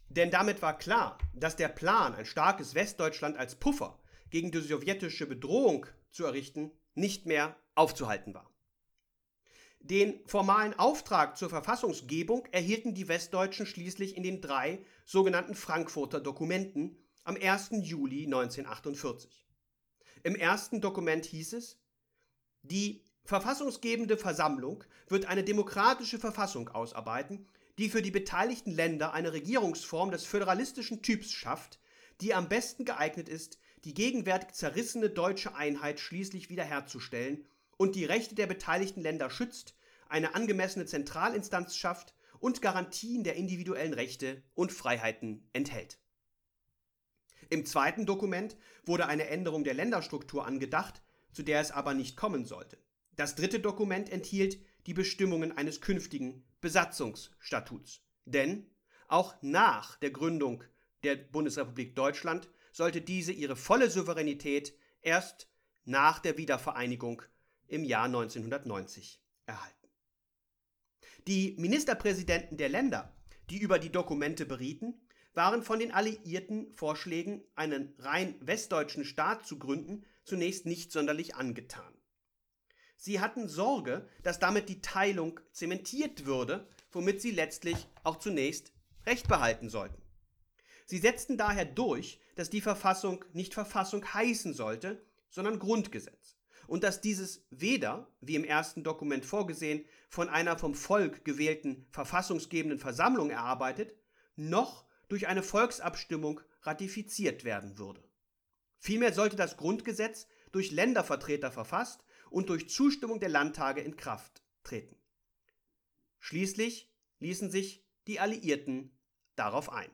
Denn damit war klar, dass der Plan, ein starkes Westdeutschland als Puffer gegen die sowjetische Bedrohung zu errichten, nicht mehr aufzuhalten war. Den formalen Auftrag zur Verfassungsgebung erhielten die Westdeutschen schließlich in den drei sogenannten Frankfurter Dokumenten am 1. Juli 1948. Im ersten Dokument hieß es, die verfassungsgebende Versammlung wird eine demokratische Verfassung ausarbeiten, die für die beteiligten Länder eine Regierungsform des föderalistischen Typs schafft, die am besten geeignet ist, die gegenwärtig zerrissene deutsche Einheit schließlich wiederherzustellen und die Rechte der beteiligten Länder schützt, eine angemessene Zentralinstanz schafft und Garantien der individuellen Rechte und Freiheiten enthält. Im zweiten Dokument wurde eine Änderung der Länderstruktur angedacht, zu der es aber nicht kommen sollte. Das dritte Dokument enthielt die Bestimmungen eines künftigen Besatzungsstatuts. Denn auch nach der Gründung der Bundesrepublik Deutschland sollte diese ihre volle Souveränität erst nach der Wiedervereinigung im Jahr 1990 erhalten. Die Ministerpräsidenten der Länder, die über die Dokumente berieten, waren von den alliierten Vorschlägen, einen rein westdeutschen Staat zu gründen, zunächst nicht sonderlich angetan. Sie hatten Sorge, dass damit die Teilung zementiert würde, womit sie letztlich auch zunächst Recht behalten sollten. Sie setzten daher durch, dass die Verfassung nicht Verfassung heißen sollte, sondern Grundgesetz. Und dass dieses weder, wie im ersten Dokument vorgesehen, von einer vom Volk gewählten verfassungsgebenden Versammlung erarbeitet, noch durch eine Volksabstimmung ratifiziert werden würde. Vielmehr sollte das Grundgesetz durch Ländervertreter verfasst und durch Zustimmung der Landtage in Kraft treten. Schließlich ließen sich die Alliierten darauf ein.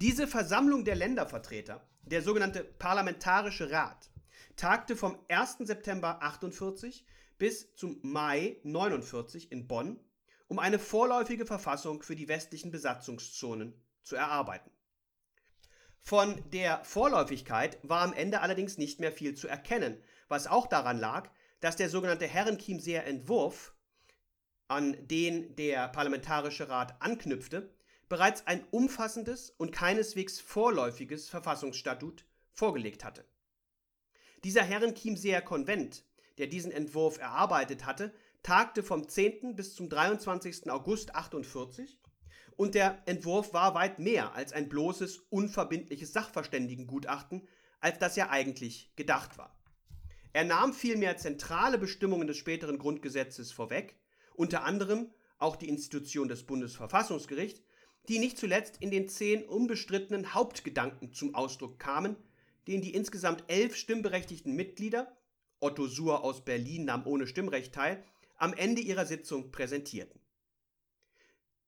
Diese Versammlung der Ländervertreter, der sogenannte Parlamentarische Rat, tagte vom 1. September 48 bis zum Mai 49 in Bonn, um eine vorläufige Verfassung für die westlichen Besatzungszonen zu erarbeiten. Von der Vorläufigkeit war am Ende allerdings nicht mehr viel zu erkennen, was auch daran lag, dass der sogenannte Herrenchiemseer Entwurf, an den der Parlamentarische Rat anknüpfte, bereits ein umfassendes und keineswegs vorläufiges Verfassungsstatut vorgelegt hatte. Dieser Herrenchiemseer Konvent, der diesen Entwurf erarbeitet hatte, tagte vom 10. bis zum 23. August 48 und der Entwurf war weit mehr als ein bloßes, unverbindliches Sachverständigengutachten, als das ja eigentlich gedacht war. Er nahm vielmehr zentrale Bestimmungen des späteren Grundgesetzes vorweg, unter anderem auch die Institution des Bundesverfassungsgerichts, die nicht zuletzt in den zehn unbestrittenen Hauptgedanken zum Ausdruck kamen, den die insgesamt elf stimmberechtigten Mitglieder, Otto Suhr aus Berlin nahm ohne Stimmrecht teil, am Ende ihrer Sitzung präsentierten.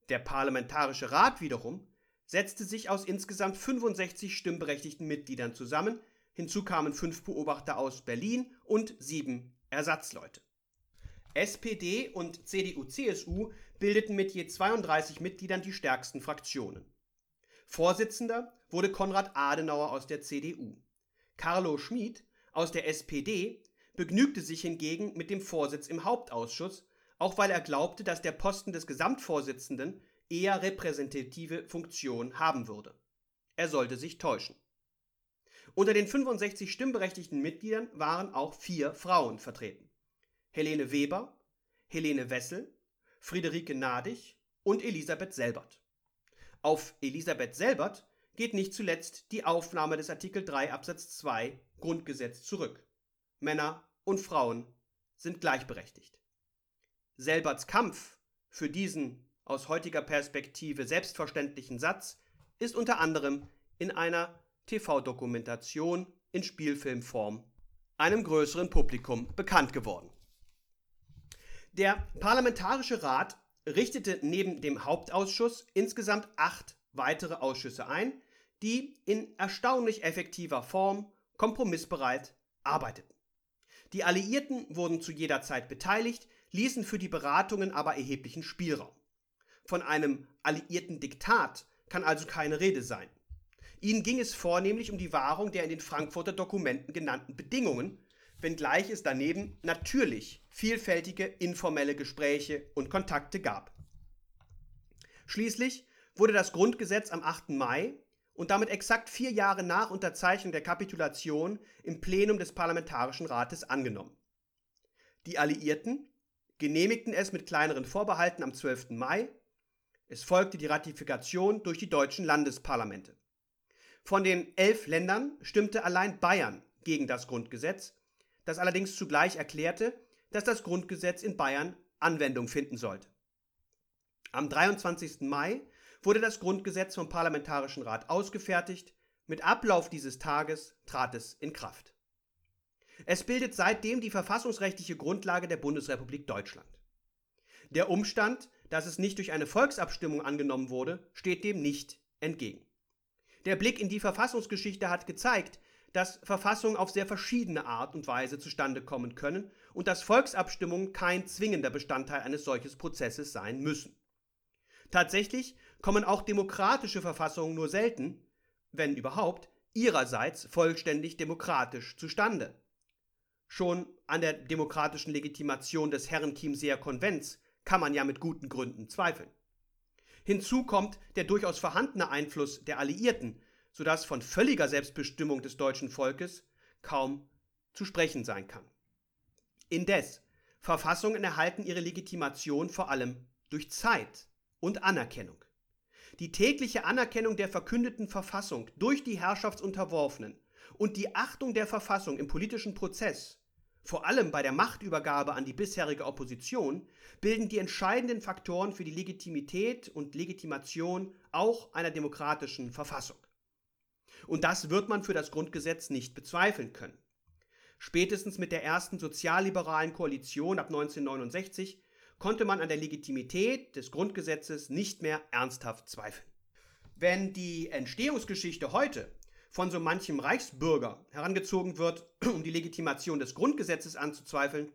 Der Parlamentarische Rat wiederum setzte sich aus insgesamt 65 stimmberechtigten Mitgliedern zusammen, hinzu kamen fünf Beobachter aus Berlin und sieben Ersatzleute. SPD und CDU-CSU bildeten mit je 32 Mitgliedern die stärksten Fraktionen. Vorsitzender wurde Konrad Adenauer aus der CDU. Carlo Schmid aus der SPD begnügte sich hingegen mit dem Vorsitz im Hauptausschuss, auch weil er glaubte, dass der Posten des Gesamtvorsitzenden eher repräsentative Funktion haben würde. Er sollte sich täuschen. Unter den 65 stimmberechtigten Mitgliedern waren auch vier Frauen vertreten. Helene Weber, Helene Wessel, Friederike Nadig und Elisabeth Selbert. Auf Elisabeth Selbert geht nicht zuletzt die Aufnahme des Artikel 3 Absatz 2 Grundgesetz zurück. Männer und Frauen sind gleichberechtigt. Selberts Kampf für diesen aus heutiger Perspektive selbstverständlichen Satz ist unter anderem in einer TV-Dokumentation in Spielfilmform einem größeren Publikum bekannt geworden. Der Parlamentarische Rat richtete neben dem Hauptausschuss insgesamt acht weitere Ausschüsse ein, die in erstaunlich effektiver Form kompromissbereit arbeiteten. Die Alliierten wurden zu jeder Zeit beteiligt, ließen für die Beratungen aber erheblichen Spielraum. Von einem alliierten Diktat kann also keine Rede sein. Ihnen ging es vornehmlich um die Wahrung der in den Frankfurter Dokumenten genannten Bedingungen, wenngleich es daneben natürlich vielfältige informelle Gespräche und Kontakte gab. Schließlich wurde das Grundgesetz am 8. Mai und damit exakt vier Jahre nach Unterzeichnung der Kapitulation im Plenum des Parlamentarischen Rates angenommen. Die Alliierten genehmigten es mit kleineren Vorbehalten am 12. Mai. Es folgte die Ratifikation durch die deutschen Landesparlamente. Von den elf Ländern stimmte allein Bayern gegen das Grundgesetz, das allerdings zugleich erklärte, dass das Grundgesetz in Bayern Anwendung finden sollte. Am 23. Mai wurde das Grundgesetz vom Parlamentarischen Rat ausgefertigt, mit Ablauf dieses Tages trat es in Kraft. Es bildet seitdem die verfassungsrechtliche Grundlage der Bundesrepublik Deutschland. Der Umstand, dass es nicht durch eine Volksabstimmung angenommen wurde, steht dem nicht entgegen. Der Blick in die Verfassungsgeschichte hat gezeigt, dass Verfassungen auf sehr verschiedene Art und Weise zustande kommen können und dass Volksabstimmungen kein zwingender Bestandteil eines solches Prozesses sein müssen. Tatsächlich kommen auch demokratische Verfassungen nur selten, wenn überhaupt, ihrerseits vollständig demokratisch zustande. Schon an der demokratischen Legitimation des Herrenchiemseer Konvents kann man ja mit guten Gründen zweifeln. Hinzu kommt der durchaus vorhandene Einfluss der Alliierten, sodass von völliger Selbstbestimmung des deutschen Volkes kaum zu sprechen sein kann. Indes, Verfassungen erhalten ihre Legitimation vor allem durch Zeit und Anerkennung. Die tägliche Anerkennung der verkündeten Verfassung durch die Herrschaftsunterworfenen und die Achtung der Verfassung im politischen Prozess, vor allem bei der Machtübergabe an die bisherige Opposition, bilden die entscheidenden Faktoren für die Legitimität und Legitimation auch einer demokratischen Verfassung. Und das wird man für das Grundgesetz nicht bezweifeln können. Spätestens mit der ersten sozialliberalen Koalition ab 1969 konnte man an der Legitimität des Grundgesetzes nicht mehr ernsthaft zweifeln. Wenn die Entstehungsgeschichte heute von so manchem Reichsbürger herangezogen wird, um die Legitimation des Grundgesetzes anzuzweifeln,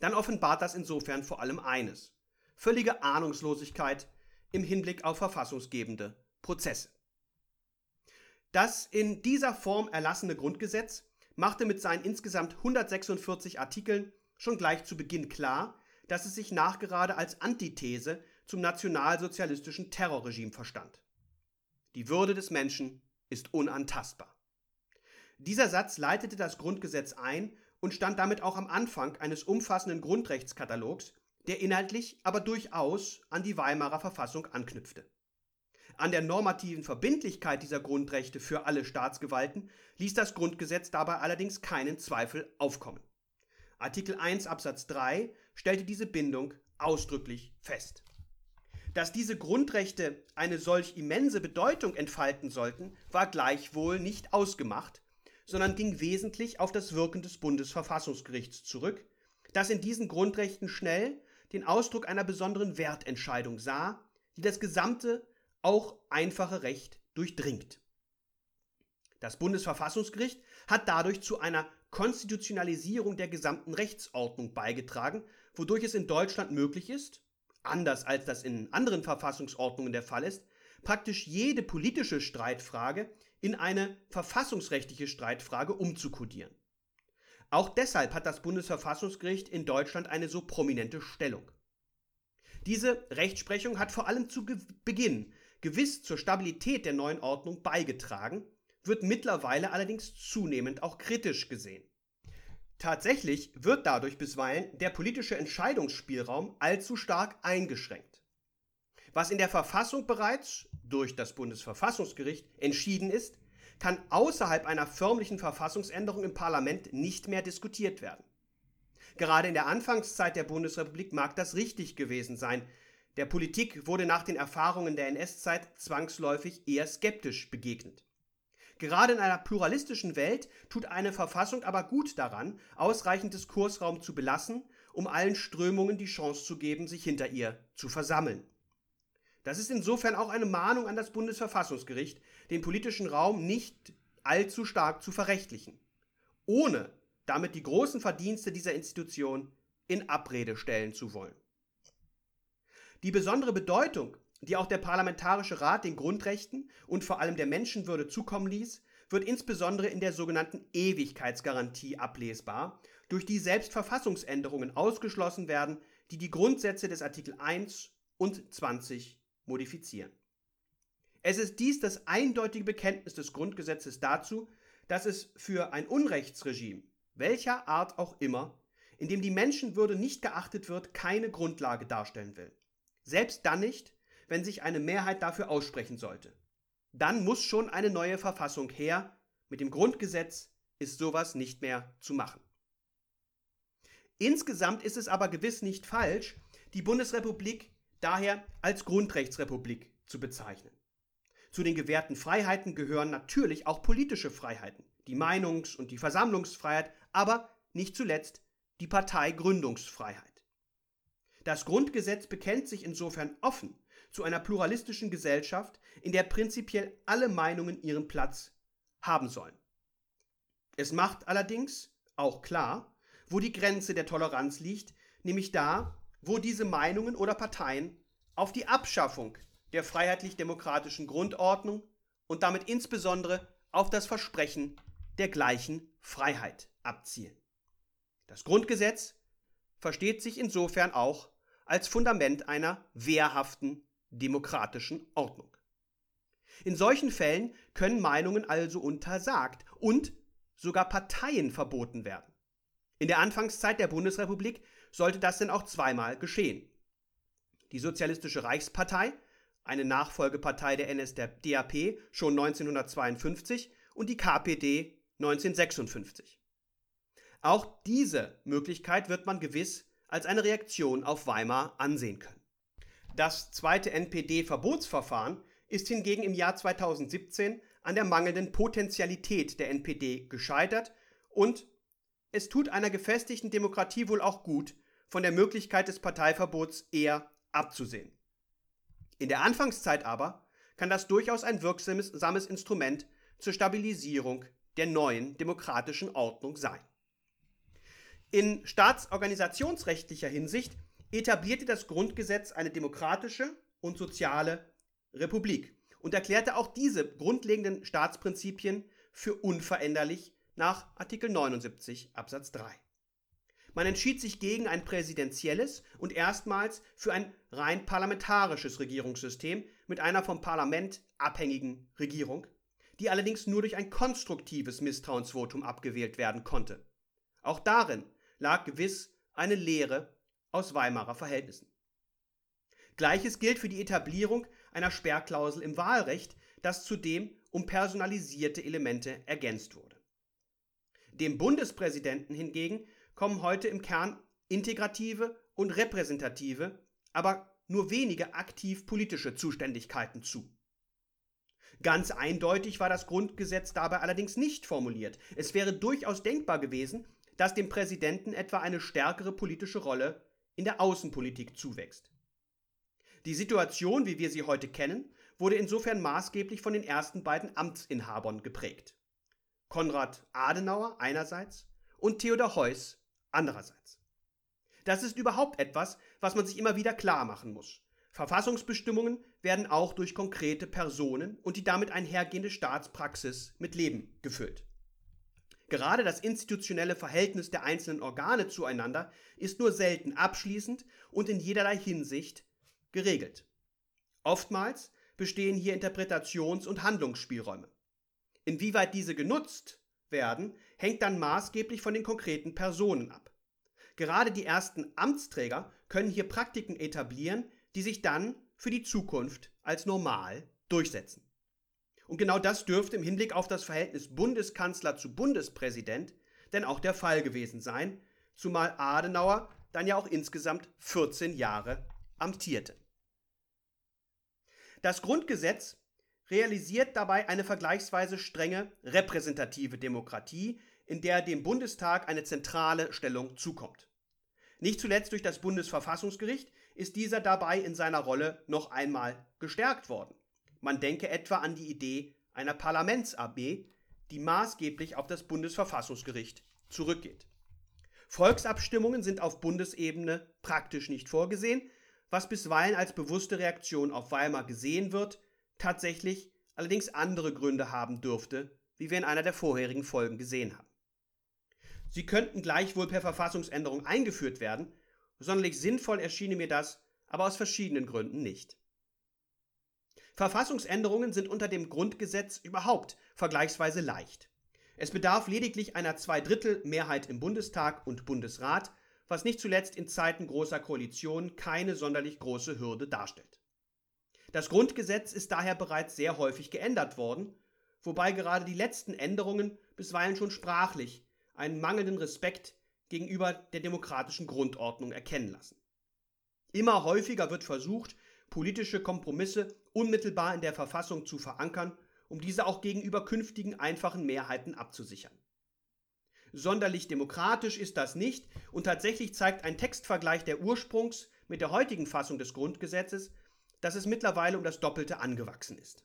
dann offenbart das insofern vor allem eines. Völlige Ahnungslosigkeit im Hinblick auf verfassungsgebende Prozesse. Das in dieser Form erlassene Grundgesetz machte mit seinen insgesamt 146 Artikeln schon gleich zu Beginn klar, dass es sich nachgerade als Antithese zum nationalsozialistischen Terrorregime verstand. Die Würde des Menschen ist unantastbar. Dieser Satz leitete das Grundgesetz ein und stand damit auch am Anfang eines umfassenden Grundrechtskatalogs, der inhaltlich aber durchaus an die Weimarer Verfassung anknüpfte. An der normativen Verbindlichkeit dieser Grundrechte für alle Staatsgewalten ließ das Grundgesetz dabei allerdings keinen Zweifel aufkommen. Artikel 1 Absatz 3 stellte diese Bindung ausdrücklich fest. Dass diese Grundrechte eine solch immense Bedeutung entfalten sollten, war gleichwohl nicht ausgemacht, sondern ging wesentlich auf das Wirken des Bundesverfassungsgerichts zurück, das in diesen Grundrechten schnell den Ausdruck einer besonderen Wertentscheidung sah, die das gesamte, auch einfache Recht durchdringt. Das Bundesverfassungsgericht hat dadurch zu einer Konstitutionalisierung der gesamten Rechtsordnung beigetragen, wodurch es in Deutschland möglich ist, anders als das in anderen Verfassungsordnungen der Fall ist, praktisch jede politische Streitfrage in eine verfassungsrechtliche Streitfrage umzukodieren. Auch deshalb hat das Bundesverfassungsgericht in Deutschland eine so prominente Stellung. Diese Rechtsprechung hat vor allem zu Beginn gewiss zur Stabilität der neuen Ordnung beigetragen, wird mittlerweile allerdings zunehmend auch kritisch gesehen. Tatsächlich wird dadurch bisweilen der politische Entscheidungsspielraum allzu stark eingeschränkt. Was in der Verfassung bereits durch das Bundesverfassungsgericht entschieden ist, kann außerhalb einer förmlichen Verfassungsänderung im Parlament nicht mehr diskutiert werden. Gerade in der Anfangszeit der Bundesrepublik mag das richtig gewesen sein. Der Politik wurde nach den Erfahrungen der NS-Zeit zwangsläufig eher skeptisch begegnet. Gerade in einer pluralistischen Welt tut eine Verfassung aber gut daran, ausreichend Diskursraum zu belassen, um allen Strömungen die Chance zu geben, sich hinter ihr zu versammeln. Das ist insofern auch eine Mahnung an das Bundesverfassungsgericht, den politischen Raum nicht allzu stark zu verrechtlichen, ohne damit die großen Verdienste dieser Institution in Abrede stellen zu wollen. Die besondere Bedeutung die auch der Parlamentarische Rat den Grundrechten und vor allem der Menschenwürde zukommen ließ, wird insbesondere in der sogenannten Ewigkeitsgarantie ablesbar, durch die selbst Verfassungsänderungen ausgeschlossen werden, die die Grundsätze des Artikel 1 und 20 modifizieren. Es ist dies das eindeutige Bekenntnis des Grundgesetzes dazu, dass es für ein Unrechtsregime, welcher Art auch immer, in dem die Menschenwürde nicht geachtet wird, keine Grundlage darstellen will. Selbst dann nicht, wenn sich eine Mehrheit dafür aussprechen sollte. Dann muss schon eine neue Verfassung her. Mit dem Grundgesetz ist sowas nicht mehr zu machen. Insgesamt ist es aber gewiss nicht falsch, die Bundesrepublik daher als Grundrechtsrepublik zu bezeichnen. Zu den gewährten Freiheiten gehören natürlich auch politische Freiheiten, die Meinungs- und die Versammlungsfreiheit, aber nicht zuletzt die Parteigründungsfreiheit. Das Grundgesetz bekennt sich insofern offen zu einer pluralistischen Gesellschaft, in der prinzipiell alle Meinungen ihren Platz haben sollen. Es macht allerdings auch klar, wo die Grenze der Toleranz liegt, nämlich da, wo diese Meinungen oder Parteien auf die Abschaffung der freiheitlich-demokratischen Grundordnung und damit insbesondere auf das Versprechen der gleichen Freiheit abzielen. Das Grundgesetz versteht sich insofern auch als Fundament einer wehrhaften demokratischen Ordnung. In solchen Fällen können Meinungen also untersagt und sogar Parteien verboten werden. In der Anfangszeit der Bundesrepublik sollte das denn auch zweimal geschehen. Die Sozialistische Reichspartei, eine Nachfolgepartei der NSDAP, schon 1952 und die KPD 1956. Auch diese Möglichkeit wird man gewiss als eine Reaktion auf Weimar ansehen können. Das zweite NPD-Verbotsverfahren ist hingegen im Jahr 2017 an der mangelnden Potentialität der NPD gescheitert und es tut einer gefestigten Demokratie wohl auch gut, von der Möglichkeit des Parteiverbots eher abzusehen. In der Anfangszeit aber kann das durchaus ein wirksames Instrument zur Stabilisierung der neuen demokratischen Ordnung sein. In staatsorganisationsrechtlicher Hinsicht etablierte das Grundgesetz eine demokratische und soziale Republik und erklärte auch diese grundlegenden Staatsprinzipien für unveränderlich nach Artikel 79 Absatz 3. Man entschied sich gegen ein präsidentielles und erstmals für ein rein parlamentarisches Regierungssystem mit einer vom Parlament abhängigen Regierung, die allerdings nur durch ein konstruktives Misstrauensvotum abgewählt werden konnte. Auch darin lag gewiss eine Lehre aus Weimarer Verhältnissen. Gleiches gilt für die Etablierung einer Sperrklausel im Wahlrecht, das zudem um personalisierte Elemente ergänzt wurde. Dem Bundespräsidenten hingegen kommen heute im Kern integrative und repräsentative, aber nur wenige aktiv politische Zuständigkeiten zu. Ganz eindeutig war das Grundgesetz dabei allerdings nicht formuliert. Es wäre durchaus denkbar gewesen, dass dem Präsidenten etwa eine stärkere politische Rolle in der Außenpolitik zuwächst. Die Situation, wie wir sie heute kennen, wurde insofern maßgeblich von den ersten beiden Amtsinhabern geprägt. Konrad Adenauer einerseits und Theodor Heuss Andererseits. Das ist überhaupt etwas, was man sich immer wieder klar machen muss. Verfassungsbestimmungen werden auch durch konkrete Personen und die damit einhergehende Staatspraxis mit Leben gefüllt. Gerade das institutionelle Verhältnis der einzelnen Organe zueinander ist nur selten abschließend und in jederlei Hinsicht geregelt. Oftmals bestehen hier Interpretations- und Handlungsspielräume. Inwieweit diese genutzt werden, hängt dann maßgeblich von den konkreten Personen ab. Gerade die ersten Amtsträger können hier Praktiken etablieren, die sich dann für die Zukunft als normal durchsetzen. Und genau das dürfte im Hinblick auf das Verhältnis Bundeskanzler zu Bundespräsident denn auch der Fall gewesen sein, zumal Adenauer dann ja auch insgesamt 14 Jahre amtierte. Das Grundgesetz realisiert dabei eine vergleichsweise strenge repräsentative Demokratie, in der dem Bundestag eine zentrale Stellung zukommt. Nicht zuletzt durch das Bundesverfassungsgericht ist dieser dabei in seiner Rolle noch einmal gestärkt worden. Man denke etwa an die Idee einer Parlaments-AB, die maßgeblich auf das Bundesverfassungsgericht zurückgeht. Volksabstimmungen sind auf Bundesebene praktisch nicht vorgesehen, was bisweilen als bewusste Reaktion auf Weimar gesehen wird, tatsächlich allerdings andere Gründe haben dürfte, wie wir in einer der vorherigen Folgen gesehen haben. Sie könnten gleichwohl per Verfassungsänderung eingeführt werden, sonderlich sinnvoll erschiene mir das aber aus verschiedenen Gründen nicht. Verfassungsänderungen sind unter dem Grundgesetz überhaupt vergleichsweise leicht. Es bedarf lediglich einer Zweidrittelmehrheit im Bundestag und Bundesrat, was nicht zuletzt in Zeiten großer Koalitionen keine sonderlich große Hürde darstellt. Das Grundgesetz ist daher bereits sehr häufig geändert worden, wobei gerade die letzten Änderungen bisweilen schon sprachlich einen mangelnden Respekt gegenüber der demokratischen Grundordnung erkennen lassen. Immer häufiger wird versucht, politische Kompromisse unmittelbar in der Verfassung zu verankern, um diese auch gegenüber künftigen einfachen Mehrheiten abzusichern. Sonderlich demokratisch ist das nicht und tatsächlich zeigt ein Textvergleich der Ursprungs mit der heutigen Fassung des Grundgesetzes, dass es mittlerweile um das Doppelte angewachsen ist.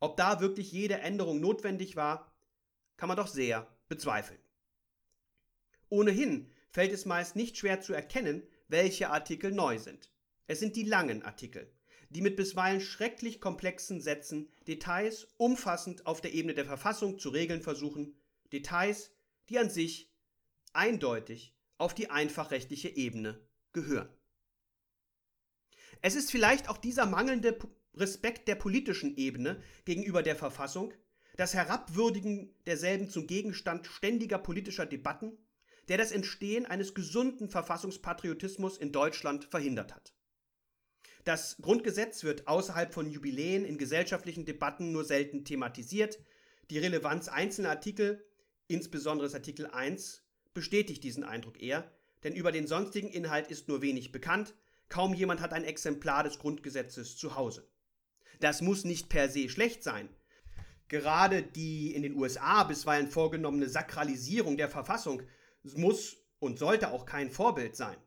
Ob da wirklich jede Änderung notwendig war, kann man doch sehr bezweifeln. Ohnehin fällt es meist nicht schwer zu erkennen, welche Artikel neu sind. Es sind die langen Artikel, die mit bisweilen schrecklich komplexen Sätzen Details umfassend auf der Ebene der Verfassung zu regeln versuchen, Details, die an sich eindeutig auf die einfachrechtliche Ebene gehören. Es ist vielleicht auch dieser mangelnde Respekt der politischen Ebene gegenüber der Verfassung, das Herabwürdigen derselben zum Gegenstand ständiger politischer Debatten, der das Entstehen eines gesunden Verfassungspatriotismus in Deutschland verhindert hat. Das Grundgesetz wird außerhalb von Jubiläen in gesellschaftlichen Debatten nur selten thematisiert. Die Relevanz einzelner Artikel, insbesondere Artikel 1, bestätigt diesen Eindruck eher, denn über den sonstigen Inhalt ist nur wenig bekannt, Kaum jemand hat ein Exemplar des Grundgesetzes zu Hause. Das muss nicht per se schlecht sein. Gerade die in den USA bisweilen vorgenommene Sakralisierung der Verfassung muss und sollte auch kein Vorbild sein.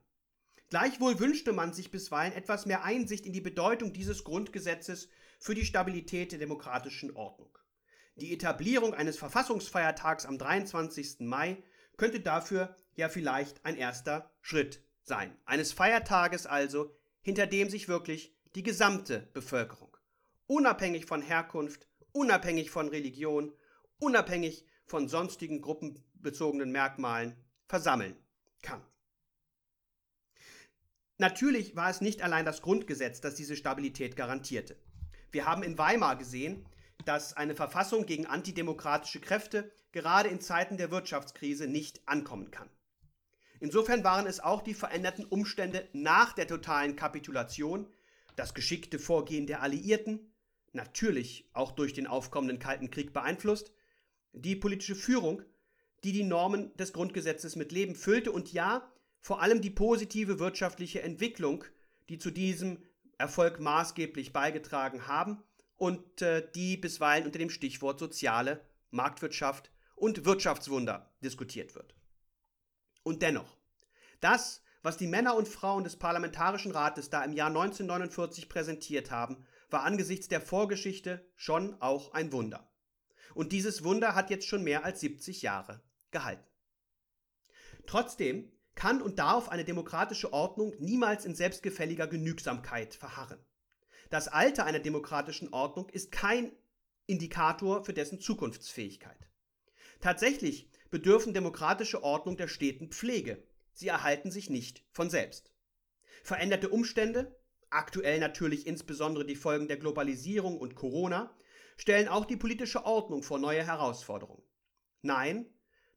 Gleichwohl wünschte man sich bisweilen etwas mehr Einsicht in die Bedeutung dieses Grundgesetzes für die Stabilität der demokratischen Ordnung. Die Etablierung eines Verfassungsfeiertags am 23. Mai könnte dafür ja vielleicht ein erster Schritt sein. Eines Feiertages also, hinter dem sich wirklich die gesamte Bevölkerung, unabhängig von Herkunft, unabhängig von Religion, unabhängig von sonstigen gruppenbezogenen Merkmalen, versammeln kann. Natürlich war es nicht allein das Grundgesetz, das diese Stabilität garantierte. Wir haben in Weimar gesehen, dass eine Verfassung gegen antidemokratische Kräfte gerade in Zeiten der Wirtschaftskrise nicht ankommen kann. Insofern waren es auch die veränderten Umstände nach der totalen Kapitulation, das geschickte Vorgehen der Alliierten, natürlich auch durch den aufkommenden Kalten Krieg beeinflusst, die politische Führung, die die Normen des Grundgesetzes mit Leben füllte und ja, vor allem die positive wirtschaftliche Entwicklung, die zu diesem Erfolg maßgeblich beigetragen haben und äh, die bisweilen unter dem Stichwort soziale Marktwirtschaft und Wirtschaftswunder diskutiert wird. Und dennoch, das, was die Männer und Frauen des Parlamentarischen Rates da im Jahr 1949 präsentiert haben, war angesichts der Vorgeschichte schon auch ein Wunder. Und dieses Wunder hat jetzt schon mehr als 70 Jahre gehalten. Trotzdem kann und darf eine demokratische Ordnung niemals in selbstgefälliger Genügsamkeit verharren. Das Alter einer demokratischen Ordnung ist kein Indikator für dessen Zukunftsfähigkeit. Tatsächlich bedürfen demokratische Ordnung der steten Pflege. Sie erhalten sich nicht von selbst. Veränderte Umstände, aktuell natürlich insbesondere die Folgen der Globalisierung und Corona, stellen auch die politische Ordnung vor neue Herausforderungen. Nein,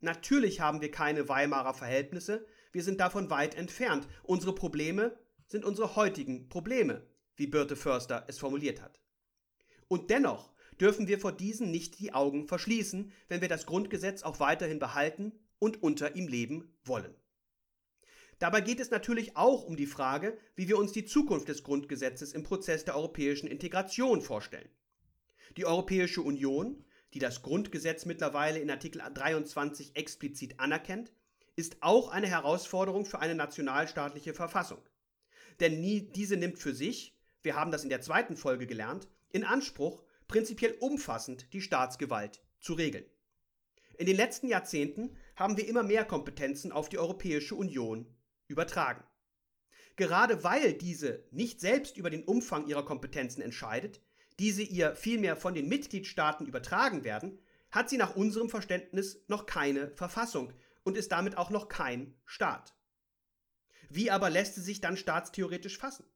natürlich haben wir keine Weimarer Verhältnisse, wir sind davon weit entfernt. Unsere Probleme sind unsere heutigen Probleme wie Birte Förster es formuliert hat. Und dennoch dürfen wir vor diesen nicht die Augen verschließen, wenn wir das Grundgesetz auch weiterhin behalten und unter ihm leben wollen. Dabei geht es natürlich auch um die Frage, wie wir uns die Zukunft des Grundgesetzes im Prozess der europäischen Integration vorstellen. Die Europäische Union, die das Grundgesetz mittlerweile in Artikel 23 explizit anerkennt, ist auch eine Herausforderung für eine nationalstaatliche Verfassung. Denn nie, diese nimmt für sich wir haben das in der zweiten Folge gelernt, in Anspruch, prinzipiell umfassend die Staatsgewalt zu regeln. In den letzten Jahrzehnten haben wir immer mehr Kompetenzen auf die Europäische Union übertragen. Gerade weil diese nicht selbst über den Umfang ihrer Kompetenzen entscheidet, diese ihr vielmehr von den Mitgliedstaaten übertragen werden, hat sie nach unserem Verständnis noch keine Verfassung und ist damit auch noch kein Staat. Wie aber lässt sie sich dann staatstheoretisch fassen?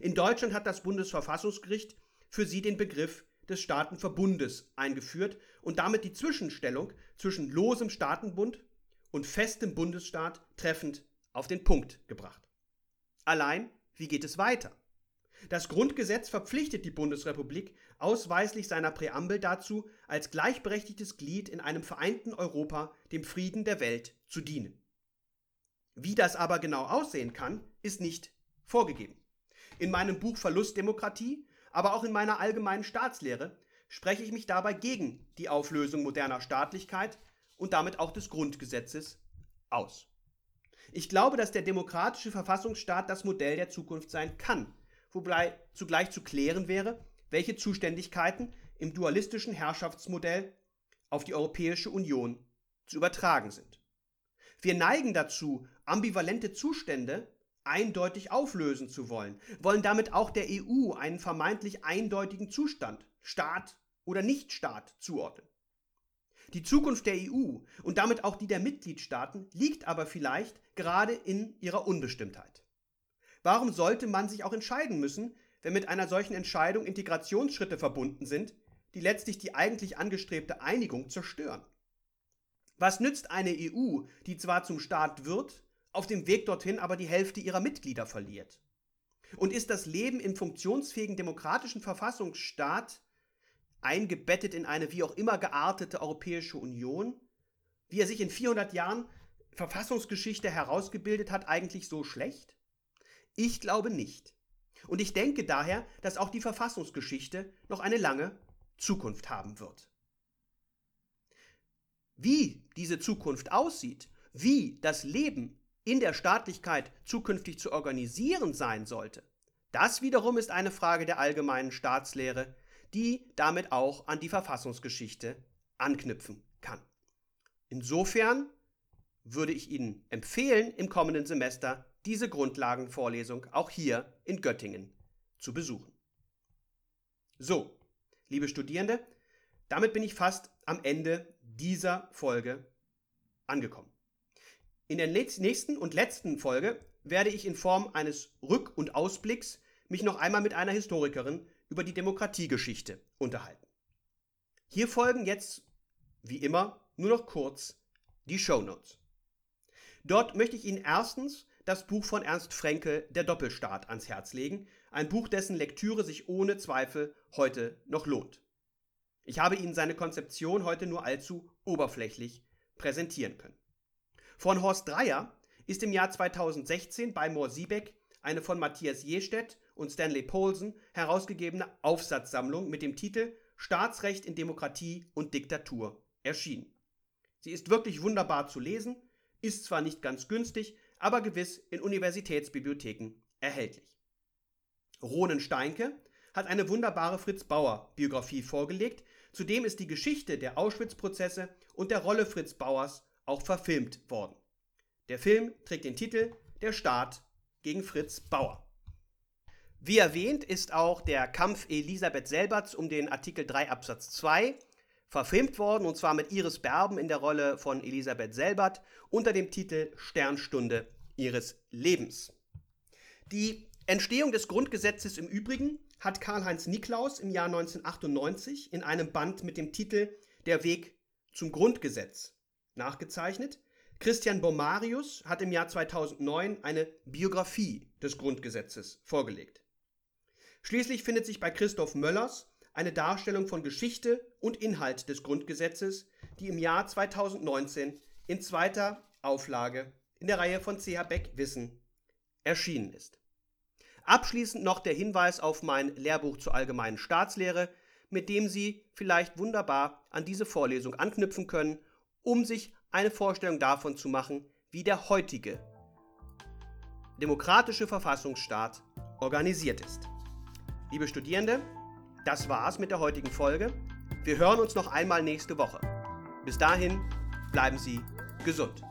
In Deutschland hat das Bundesverfassungsgericht für sie den Begriff des Staatenverbundes eingeführt und damit die Zwischenstellung zwischen losem Staatenbund und festem Bundesstaat treffend auf den Punkt gebracht. Allein, wie geht es weiter? Das Grundgesetz verpflichtet die Bundesrepublik ausweislich seiner Präambel dazu, als gleichberechtigtes Glied in einem vereinten Europa dem Frieden der Welt zu dienen. Wie das aber genau aussehen kann, ist nicht vorgegeben. In meinem Buch Verlustdemokratie, aber auch in meiner allgemeinen Staatslehre spreche ich mich dabei gegen die Auflösung moderner Staatlichkeit und damit auch des Grundgesetzes aus. Ich glaube, dass der demokratische Verfassungsstaat das Modell der Zukunft sein kann, wobei zugleich zu klären wäre, welche Zuständigkeiten im dualistischen Herrschaftsmodell auf die Europäische Union zu übertragen sind. Wir neigen dazu, ambivalente Zustände eindeutig auflösen zu wollen, wollen damit auch der EU einen vermeintlich eindeutigen Zustand, Staat oder Nichtstaat, zuordnen. Die Zukunft der EU und damit auch die der Mitgliedstaaten liegt aber vielleicht gerade in ihrer Unbestimmtheit. Warum sollte man sich auch entscheiden müssen, wenn mit einer solchen Entscheidung Integrationsschritte verbunden sind, die letztlich die eigentlich angestrebte Einigung zerstören? Was nützt eine EU, die zwar zum Staat wird, auf dem Weg dorthin aber die Hälfte ihrer Mitglieder verliert? Und ist das Leben im funktionsfähigen demokratischen Verfassungsstaat eingebettet in eine wie auch immer geartete Europäische Union, wie er sich in 400 Jahren Verfassungsgeschichte herausgebildet hat, eigentlich so schlecht? Ich glaube nicht. Und ich denke daher, dass auch die Verfassungsgeschichte noch eine lange Zukunft haben wird. Wie diese Zukunft aussieht, wie das Leben in der Staatlichkeit zukünftig zu organisieren sein sollte, Das wiederum ist eine Frage der allgemeinen Staatslehre, die damit auch an die Verfassungsgeschichte anknüpfen kann. Insofern würde ich Ihnen empfehlen, im kommenden Semester diese Grundlagenvorlesung auch hier in Göttingen zu besuchen. So, liebe Studierende, damit bin ich fast am Ende dieser Folge angekommen. In der nächsten und letzten Folge werde ich in Form eines Rück- und Ausblicks mich noch einmal mit einer Historikerin über die Demokratiegeschichte unterhalten. Hier folgen jetzt, wie immer, nur noch kurz die Show Notes. Dort möchte ich Ihnen erstens das Buch von Ernst Frenkel, Der Doppelstaat, ans Herz legen, ein Buch, dessen Lektüre sich ohne Zweifel heute noch lohnt. Ich habe Ihnen seine Konzeption heute nur allzu oberflächlich präsentieren können. Von Horst Dreier ist im Jahr 2016 bei Moor Siebeck eine von Matthias Jestedt und Stanley Polson herausgegebene Aufsatzsammlung mit dem Titel Staatsrecht in Demokratie und Diktatur erschienen. Sie ist wirklich wunderbar zu lesen, ist zwar nicht ganz günstig, aber gewiss in Universitätsbibliotheken erhältlich. Ronen Steinke hat eine wunderbare Fritz Bauer Biografie vorgelegt, zudem ist die Geschichte der Auschwitz-Prozesse und der Rolle Fritz Bauers auch verfilmt worden. Der Film trägt den Titel Der Staat gegen Fritz Bauer. Wie erwähnt ist auch der Kampf Elisabeth Selberts um den Artikel 3 Absatz 2 verfilmt worden, und zwar mit Iris Berben in der Rolle von Elisabeth Selbert unter dem Titel Sternstunde ihres Lebens. Die Entstehung des Grundgesetzes im Übrigen hat Karl-Heinz Niklaus im Jahr 1998 in einem Band mit dem Titel Der Weg zum Grundgesetz nachgezeichnet. Christian Bomarius hat im Jahr 2009 eine Biografie des Grundgesetzes vorgelegt. Schließlich findet sich bei Christoph Möllers eine Darstellung von Geschichte und Inhalt des Grundgesetzes, die im Jahr 2019 in zweiter Auflage in der Reihe von CH Beck Wissen erschienen ist. Abschließend noch der Hinweis auf mein Lehrbuch zur allgemeinen Staatslehre, mit dem Sie vielleicht wunderbar an diese Vorlesung anknüpfen können, um sich eine Vorstellung davon zu machen, wie der heutige demokratische Verfassungsstaat organisiert ist. Liebe Studierende, das war's mit der heutigen Folge. Wir hören uns noch einmal nächste Woche. Bis dahin, bleiben Sie gesund.